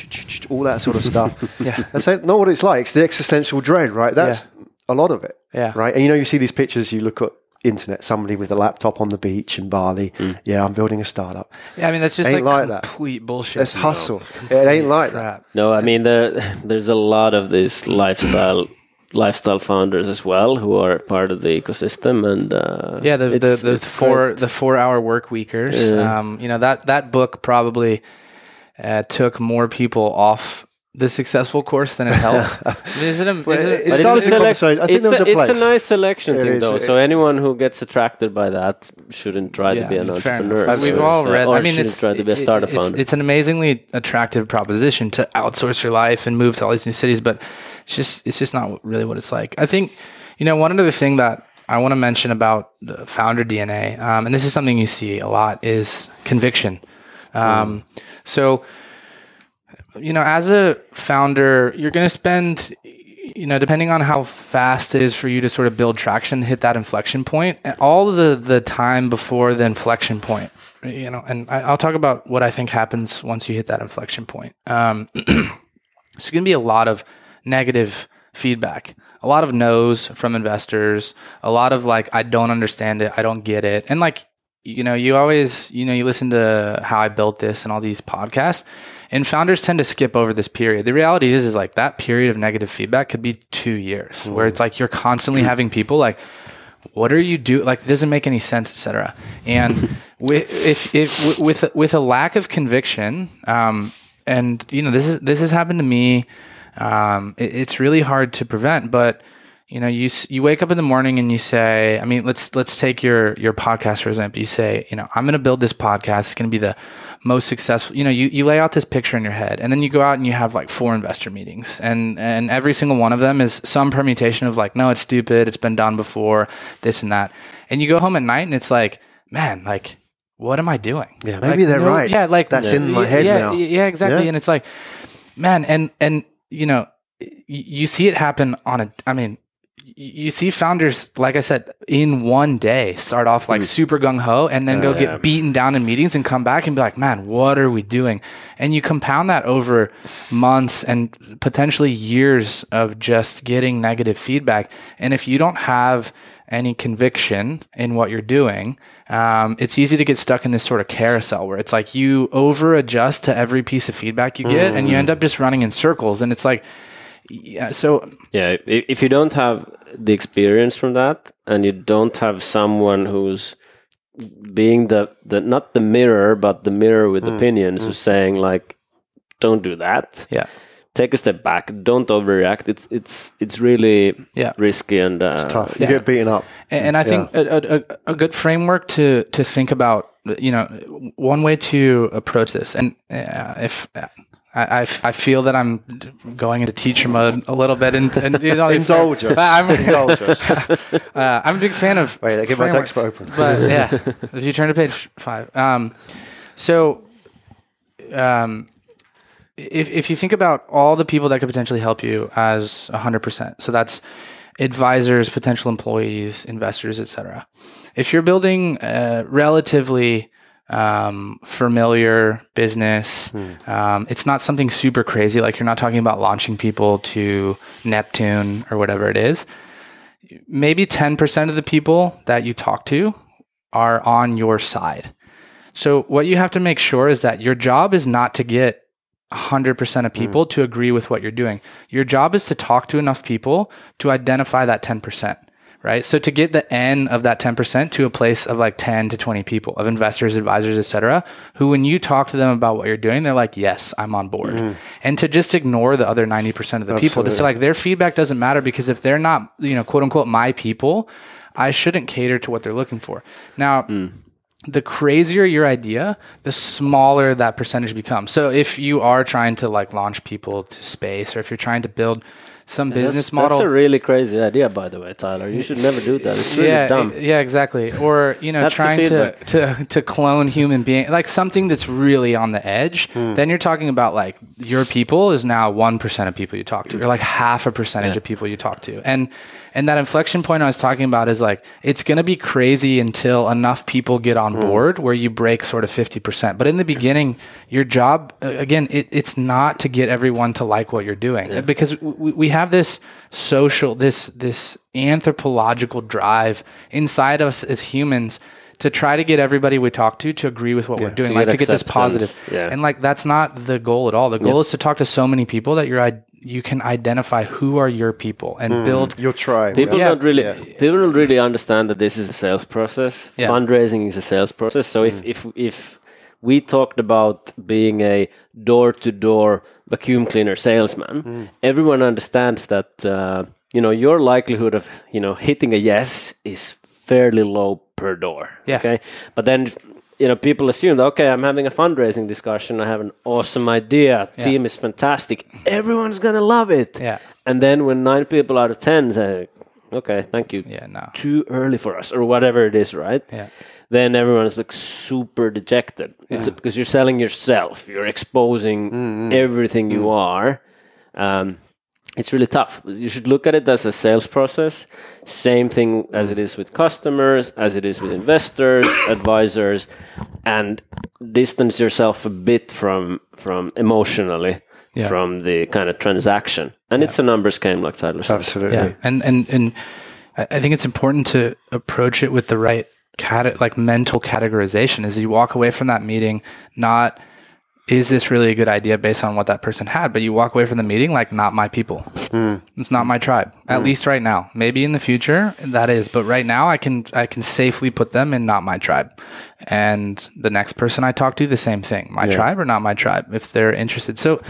all that sort of stuff. Yeah. That's not what it's like. It's the existential dread, right? That's a lot of it. Yeah. Right. And you know, you see these pictures, you look at internet, somebody with a laptop on the beach in Bali. Hmm. Yeah, I'm building a startup. Yeah, I mean that's just Ain't like, like that. complete bullshit. It's hustle. It ain't like that. No, I mean there there's a lot of this lifestyle lifestyle founders as well who are part of the ecosystem and uh, Yeah, the the, the four great. the four hour work weekers. Yeah. Um, you know that that book probably uh, took more people off the successful course than it helped. is it? A, Well, it it- But It started it's, a selec- I think it's, there was a, a it's a nice selection It thing is. though. So anyone who gets attracted by that shouldn't try Yeah, to be I an mean, entrepreneur. So We've it's, all uh, read. or I mean, it's try to be a it- startup it's, founder. it's an amazingly attractive proposition to outsource your life and move to all these new cities, but it's just it's just not really what it's like. I think you know one other thing that I want to mention about the founder DNA, um, and this is something you see a lot, is conviction. Um, So you know, as a founder, you're going to spend, you know, depending on how fast it is for you to sort of build traction, hit that inflection point, and all the the time before the inflection point, you know, and I, I'll talk about what I think happens once you hit that inflection point. Um, it's going to be a lot of negative feedback, a lot of no's from investors, a lot of like, I don't understand it, I don't get it, and like, you know, you always, you know, you listen to how I built this and all these podcasts, and founders tend to skip over this period. The reality is, is like that period of negative feedback could be two years, where it's like you're constantly having people like, what are you do like it doesn't make any sense etc and with if, if with with a lack of conviction um and you know this is this has happened to me um it, it's really hard to prevent but you know you you wake up in the morning and you say i mean let's let's take your your podcast for example you say you know i'm going to build this podcast it's going to be the most successful you know you, you lay out this picture in your head and then you go out and you have like four investor meetings and and every single one of them is some permutation of like no it's stupid it's been done before this and that and you go home at night and it's like man like what am i doing Yeah, maybe Like, they're no- right. yeah like That's in my head yeah, now. yeah exactly Yeah. and it's like man and and you know you see it happen on a i mean you see founders like i said in one day start off like super gung-ho and then go Yeah. get beaten down in meetings and come back and be like man what are we doing? And you compound that over months and potentially years of just getting negative feedback. And if you don't have any conviction in what you're doing um, it's easy to get stuck in this sort of carousel where it's like you over adjust to every piece of feedback you get and you end up just running in circles. And it's like yeah so Yeah, if you don't have the experience from that, and you don't have someone who's being the, the not the mirror, but the mirror with opinions, who's saying like, "Don't do that." yeah Take a step back. Don't overreact. It's it's it's really Yeah. risky and uh, It's tough. You Yeah. get beaten up. And, and I think a, a, a- a good framework to to think about, you know, one way to approach this, and uh, if I, I, I feel that I'm going into teacher mode a little bit, and, and you know, Indulge us. I'm, Indulge us. uh, I'm a big fan of. Wait, get my textbook open. But yeah, if you turn to page five, um, so um, if if you think about all the people that could potentially help you as hundred percent, so that's advisors, potential employees, investors, etc. If you're building a relatively um, familiar business, um, it's not something super crazy. Like you're not talking about launching people to Neptune or whatever it is maybe 10% of the people that you talk to are on your side. So what you have to make sure is that your job is not to get 100% of people to agree with what you're doing. Your job is to talk to enough people to identify that 10%. Right? So to get the N of that 10% to a place of like 10 to 20 people of investors, advisors, etc., who when you talk to them about what you're doing, they're like, yes, I'm on board. Mm. And to just ignore the other 90% of the people to say like their feedback doesn't matter because if they're not, you know, quote unquote, my people, I shouldn't cater to what they're looking for. Now, mm. the crazier your idea, the smaller that percentage becomes. So if you are trying to like launch people to space or if you're trying to build some business that's, model That's a really crazy idea, by the way, Tyler. You should never do that. It's really yeah, dumb. yeah, exactly. Or you know, trying to, to to clone human being, like something that's really on the edge. Hmm. Then you're talking about like your people is now one percent of people you talk to, or like half a percentage of people you talk to, and and that inflection point I was talking about is like it's going to be crazy until enough people get on Hmm. board where you break sort of fifty percent. But in the beginning, your job again, it, it's not to get everyone to like what you're doing. Because we, we have this social this this anthropological drive inside us as humans to try to get everybody we talk to to agree with what we're doing To like get to get this positive. Yeah. and like that's not the goal at all. The goal is to talk to so many people that you're i- you can identify who are your people and hmm. build Your tribe. People Yeah. don't really Yeah. people don't really understand that this is a sales process. Yeah. Fundraising is a sales process. So if hmm. if if we talked about being a door to door vacuum cleaner salesman, hmm. everyone understands that uh, you know your likelihood of you know hitting a yes is fairly low per door. Yeah. Okay, but then. You know, people assume that okay, I'm having a fundraising discussion. I have an awesome idea. Team is fantastic. Everyone's gonna love it. Yeah. And then when nine people out of ten say, "Okay, thank you," yeah no too early for us, or whatever it is, right? Yeah. Then everyone's like super dejected. It's because you're selling yourself. You're exposing everything you are. Um, it's really tough. You should look at it as a sales process. Same thing as it is with customers, as it is with investors, advisors, and distance yourself a bit from from emotionally Yeah. from the kind of transaction. And it's a numbers game, like Tyler said. Absolutely. yeah and and and I I think it's important to approach it with the right cat like mental categorization as you walk away from that meeting not is this really a good idea based on what that person had? But you walk away from the meeting like not my people. Hmm. It's not my tribe at hmm. least right now. Maybe in the future that is. But right now i can i can safely put them in not my tribe. And the next person i talk to the same thing. My tribe or not my tribe if they're interested. So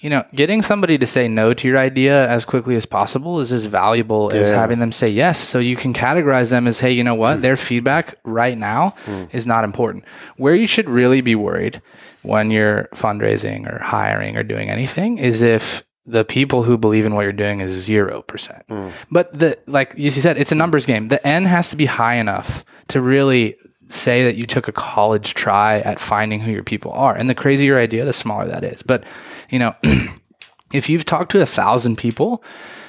you know, getting somebody to say no to your idea as quickly as possible is as valuable as having them say yes. So you can categorize them as, hey, you know what? Hmm. Their feedback right now is not important. Where you should really be worried when you're fundraising or hiring or doing anything is if the people who believe in what you're doing is zero percent. Hmm. But the like you said, it's a numbers game. The N has to be high enough to really say that you took a college try at finding who your people are. And the crazier your idea, the smaller that is. But you know, if you've talked to a thousand people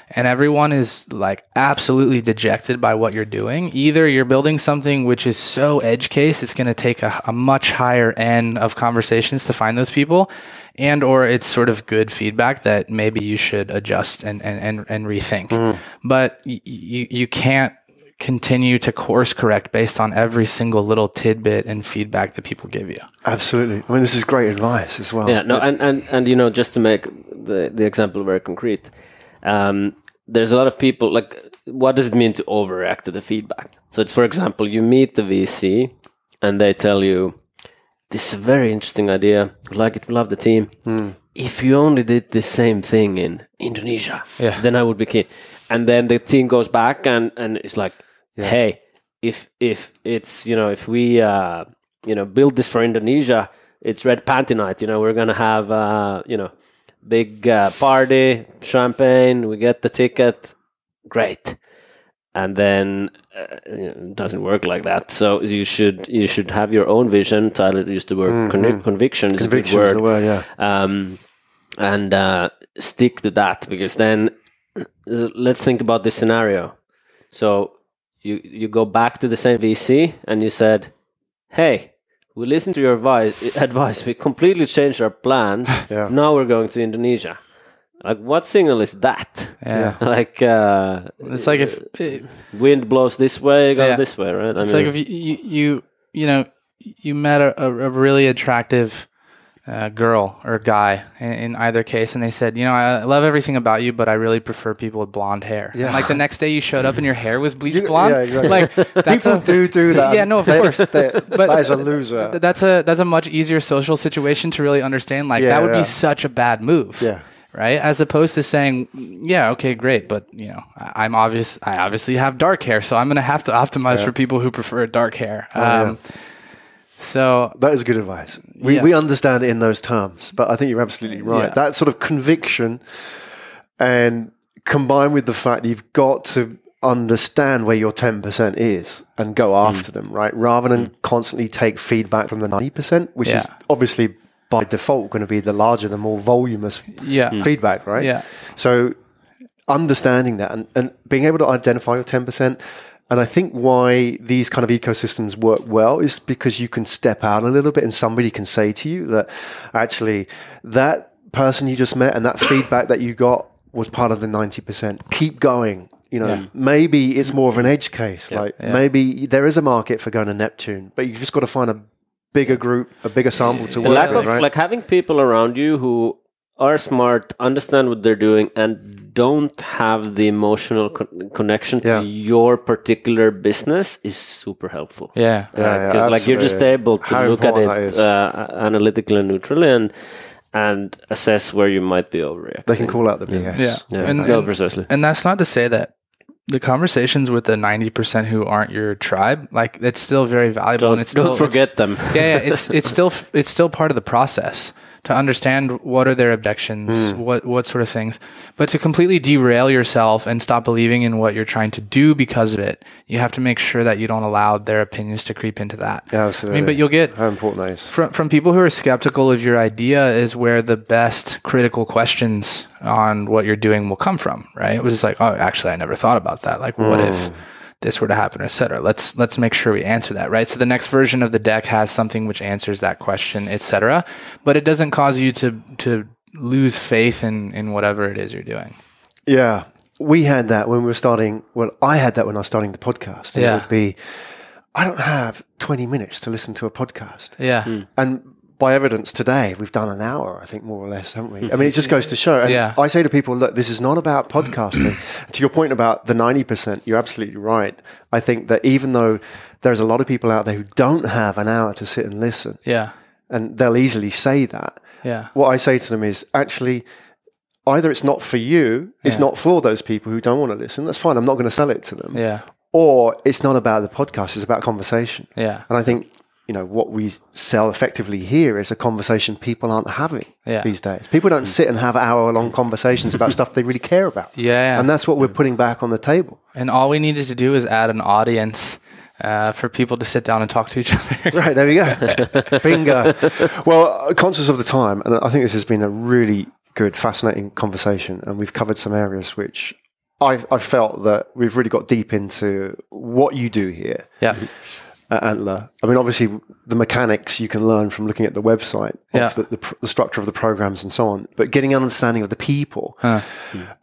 and everyone is like absolutely dejected by what you're doing, either you're building something which is so edge case, it's going to take a, a much higher end of conversations to find those people, and or it's sort of good feedback that maybe you should adjust and and and, and rethink. Mm. But y- you you can't continue to course correct based on every single little tidbit and feedback that people give you. Absolutely. I mean, this is great advice as well. Yeah, no, and, and, and you know, just to make the, the example very concrete, um, there's a lot of people like, what does it mean to overreact to the feedback? So it's, for example, you meet the VC and they tell you, this is a very interesting idea. We like it. We love the team. If you only did the same thing in Indonesia, Yeah. then I would be keen. And then the team goes back and, and it's like, hey, if if it's you know if we uh, you know build this for Indonesia, it's red panty night. You know we're gonna have uh, you know big uh, party, champagne. We get the ticket, great. And then uh, it doesn't work like that. So you should you should have your own vision. Tyler used the word con- conviction. Is a is word the word, yeah. um, and uh, stick to that because then let's think about this scenario. So you you go back to the same VC and you said, "Hey, we listened to your advice. Advice. We completely changed our plans. Yeah. Now we're going to Indonesia." Like, what signal is that? Yeah. Like, uh, It's like if wind blows this way, go Yeah. this way, right? I It's like if you, you, you, you know, you met a, a, a really attractive uh, girl or guy in, in either case, and they said, you know, I love everything about you, but I really prefer people with blonde hair. Yeah. And like the next day you showed up and your hair was bleached blonde. yeah, exactly. Like that's People a, do do that. Yeah, no, of They- course. they- But- that is a loser. th- that's a that's a much easier social situation to really understand. Like Yeah, that would yeah. be such a bad move. Yeah. Right. As opposed to saying, yeah, okay, great, but you know, I- I'm obvious. I obviously have dark hair, so I'm going to have to optimize for people who prefer dark hair. Oh, yeah. So That is good advice. We, Yeah. we understand it in those terms, but I think you're absolutely right. Yeah. That sort of conviction and combined with the fact that you've got to understand where your 10% is and go Mm. after them, right? Rather than constantly take feedback from the 90%, which is obviously by default going to be the larger, the more voluminous yeah, feedback, right? Yeah. So understanding that and, and being able to identify your 10%. And I think why these kind of ecosystems work well is because you can step out a little bit and somebody can say to you that actually that person you just met and that feedback that you got was part of the 90%. Keep going. You know, maybe it's more of an edge case. Like Yeah. maybe there is a market for going to Neptune, but you've just got to find a bigger group, a bigger sample to the work lack with, of right? like having people around you who are smart, understand what they're doing, and don't have the emotional con- connection Yeah. to your particular business is super helpful. yeah, Yeah, yeah, because like you're just able to How look at it that uh, analytically and neutrally and and assess where you might be overreacting. they can call out the BS. yeah. Yeah, And, no, and, precisely. and that's not to say that the conversations with the ninety percent who aren't your tribe, like it's still very valuable, Don't, and it's still, don't forget it's- them. yeah, yeah, it's it's still it's still part of the process to understand what are their objections, Hmm. what what sort of things. But to completely derail yourself and stop believing in what you're trying to do because of it, you have to make sure that you don't allow their opinions to creep into that. Yeah, I absolutely. mean, but you'll get How important that is. from from people who are skeptical of your idea is where the best critical questions on what you're doing will come from, right? It was just like, oh, actually, I never thought about that. Like, what if hmm. this were to happen, et cetera? Let's let's make sure we answer that, right? So the next version of the deck has something which answers that question, et cetera, but it doesn't cause you to to lose faith in in whatever it is you're doing. Yeah. We had that when we were starting. Well, I had that when I was starting the podcast. Yeah. It would be, I don't have 20 minutes to listen to a podcast. Yeah, hmm. And by evidence today, we've done an hour, I think, more or less, haven't we? I mean, it just goes to show. And Yeah. I say to people, look, this is not about podcasting. to your point about the 90%, you're absolutely right. I think that even though there's a lot of people out there who don't have an hour to sit and listen, yeah, and they'll easily say that, yeah, what I say to them is actually either it's not for you, it's Yeah. not for those people who don't want to listen. That's fine. I'm not going to sell it to them. yeah, Or it's not about the podcast, it's about conversation. yeah, And I think, you know, what we sell effectively here is a conversation people aren't having Yeah. these days. People don't sit and have hour long conversations about stuff they really care about. Yeah. And that's what we're putting back on the table. And all we needed to do is add an audience. Uh, for people to sit down and talk to each other. Right, there we go. Bingo. Well, conscious of the time, and I think this has been a really good, fascinating conversation, and we've covered some areas which I, I felt that we've really got deep into what you do here yeah. At Antler. I mean, obviously, the mechanics you can learn from looking at the website, of Yeah. the, the, pr- the structure of the programs and so on, but getting an understanding of the people ah.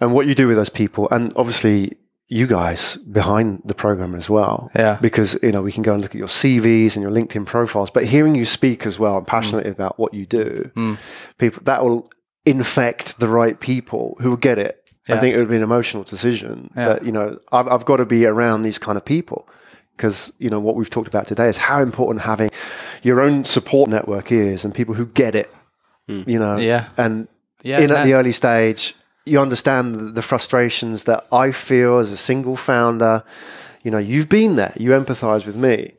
and what you do with those people, and obviously, you guys behind the program as well. Yeah. Because, you know, we can go and look at your CVs and your LinkedIn profiles, but hearing you speak as well and passionate mm. about what you do, mm. people that will infect the right people who will get it. I think it would be an emotional decision Yeah. that, you know, I've, I've got to be around these kind of people because, you know, what we've talked about today is how important having your own support network is and people who get it, you know, Yeah. and Yeah, in at the early stage, you understand the- the frustrations that I feel as a single founder. You know, you've been there, you empathize with me,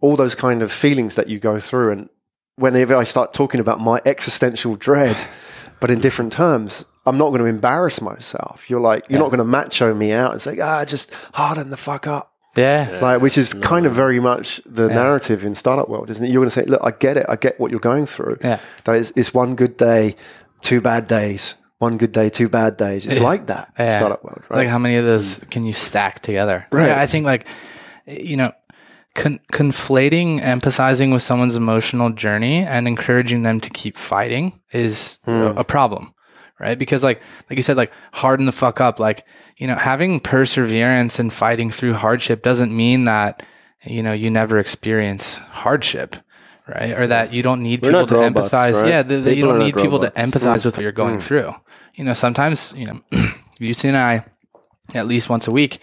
all those kind of feelings that you go through. And whenever I start talking about my existential dread, but in different terms, I'm not going to embarrass myself. You're like, you're not going to macho me out and say, ah, just harden the fuck up. Yeah. Like, which is kind of very much the narrative in startup world, isn't it? You're going to say, look, I get it. I get what you're going through. Yeah. That is, it's one good day, two bad days. One good day, two bad days. It's like that in Yeah. startup world, right? Like how many of those mm. can you stack together? Right. Yeah, I think like you know, con- conflating, empathizing with someone's emotional journey and encouraging them to keep fighting is hmm. a, a problem, right? Because like like you said, like harden the fuck up. Like you know, having perseverance and fighting through hardship doesn't mean that you know you never experience hardship. right? Or that you don't need We're people to robots, empathize. right? Yeah, that you don't need people to robots. Mm. empathize with what you're going through. You know, sometimes you know, Jussi and I, at least once a week,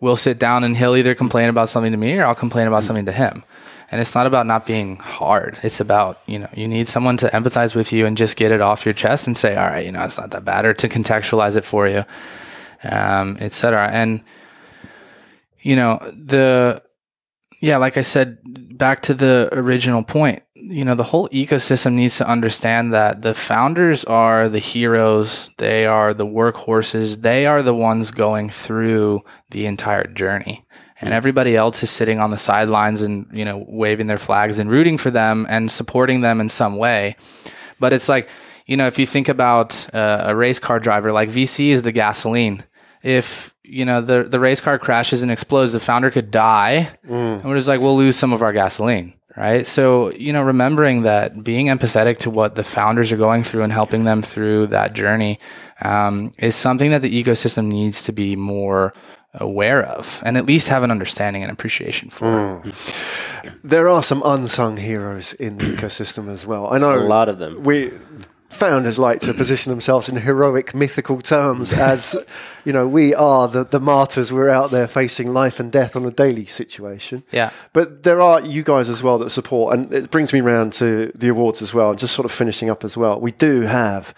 we'll sit down and he'll either complain about something to me or I'll complain about something to him. And it's not about not being hard. It's about, you know, you need someone to empathize with you and just get it off your chest and say, all right, you know, it's not that bad or to contextualize it for you, um, et cetera. And, you know, the, yeah, like I said, back to the original point, you know, the whole ecosystem needs to understand that the founders are the heroes. They are the workhorses. They are the ones going through the entire journey. And everybody else is sitting on the sidelines and, you know, waving their flags and rooting for them and supporting them in some way. But it's like, you know, if you think about uh, a race car driver, like VC is the gasoline. If you know the the race car crashes and explodes, the founder could die, and we're just like we'll lose some of our gasoline, right? So you know, remembering that being empathetic to what the founders are going through and helping them through that journey um, is something that the ecosystem needs to be more aware of, and at least have an understanding and appreciation for. There are some unsung heroes in the ecosystem as well. I know A lot of them. We founders like to position themselves in heroic, mythical terms as, you know, we are the, the martyrs. We're out there facing life and death on a daily situation. Yeah. But there are you guys as well that support, and it brings me round to the awards as well. Just sort of finishing up as well. We do have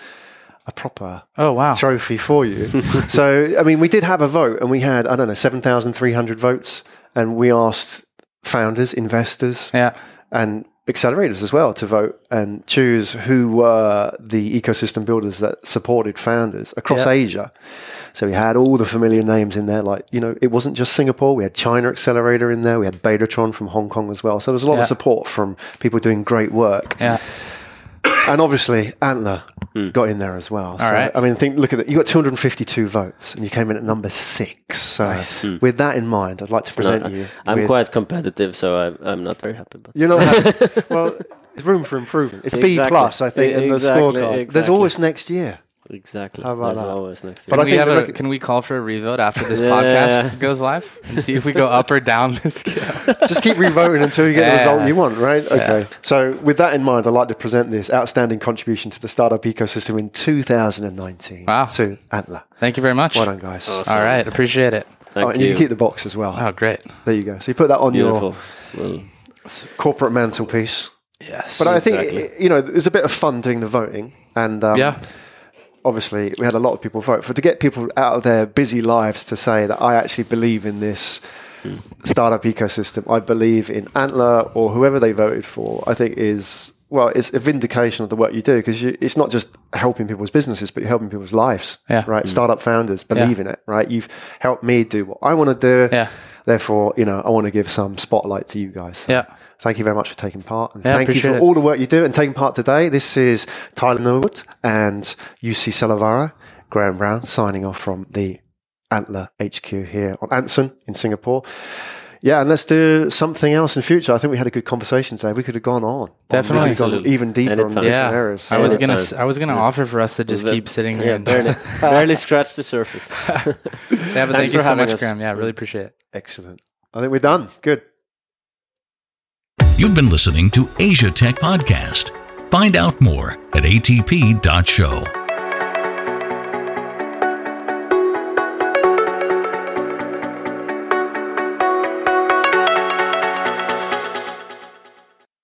a proper Oh wow! trophy for you. so, I mean, we did have a vote, and we had I don't know seven thousand three hundred votes, and we asked founders, investors, Yeah. and accelerators as well to vote and choose who were the ecosystem builders that supported founders across Yeah. Asia. So we had all the familiar names in there, like, you know, it wasn't just Singapore. We had China Accelerator in there. We had Betatron from Hong Kong as well. So there's a lot Yeah. of support from people doing great work. Yeah. And obviously, Antler got in there as well. So, Hmm. right. I mean, think, look at that. You got 252 votes and you came in at number six. So with that in mind, I'd like to present No, you. I'm quite competitive, so I'm, I'm not very happy. But You're not happy. well, there's room for improvement. It's B plus, I think, in the Exactly, scorecard. There's always next year. Exactly, How about that's that? always next But year. I Can we, have a, can we call for a revote after this Yeah. podcast goes live and see if we go up or down the scale? Just keep revoting until you get the result you want, right? Okay. So, with that in mind, I'd like to present this outstanding contribution to the startup ecosystem in 2019 Wow. to Antler. Thank you very much. Well done, guys. Awesome. All right, appreciate it. Thank Oh, and you. you can keep the box as well. Oh, great. There you go. So, you put that on Beautiful. your Well, corporate mantelpiece. Yes. But I think, Exactly. you know, there's a bit of fun doing the voting. And um, yeah, obviously we had a lot of people vote for to get people out of their busy lives to say that I actually believe in this startup ecosystem. I believe in Antler or whoever they voted for. I think is well, it's a vindication of the work you do because it's not just helping people's businesses, but you're helping people's lives. Yeah. Right. Mm. Startup founders believe Yeah. in it. Right. You've helped me do what I want to do. Yeah. Therefore, you know, I want to give some spotlight to you guys. So Yeah. Thank you very much for taking part. And Yeah, thank you for it. all the work you do and taking part today. This is Tyler Norwood and Jussi Salovaara, Graham Brown signing off from the Antler HQ here on Anson in Singapore. Yeah, and let's do something else in future. I think we had a good conversation today. We could have gone on. Definitely. We could have gone even deeper on Anytime. different yeah. areas. I was So- gonna, Anytime. s- I was gonna offer for us to just keep sitting here. and, barely, barely scratched the surface. yeah, but Thanks thank you for so having much, us. Graham. Yeah, really appreciate it. Excellent. I think we're done. Good. You've been listening to Asia Tech Podcast. Find out more at atp.show.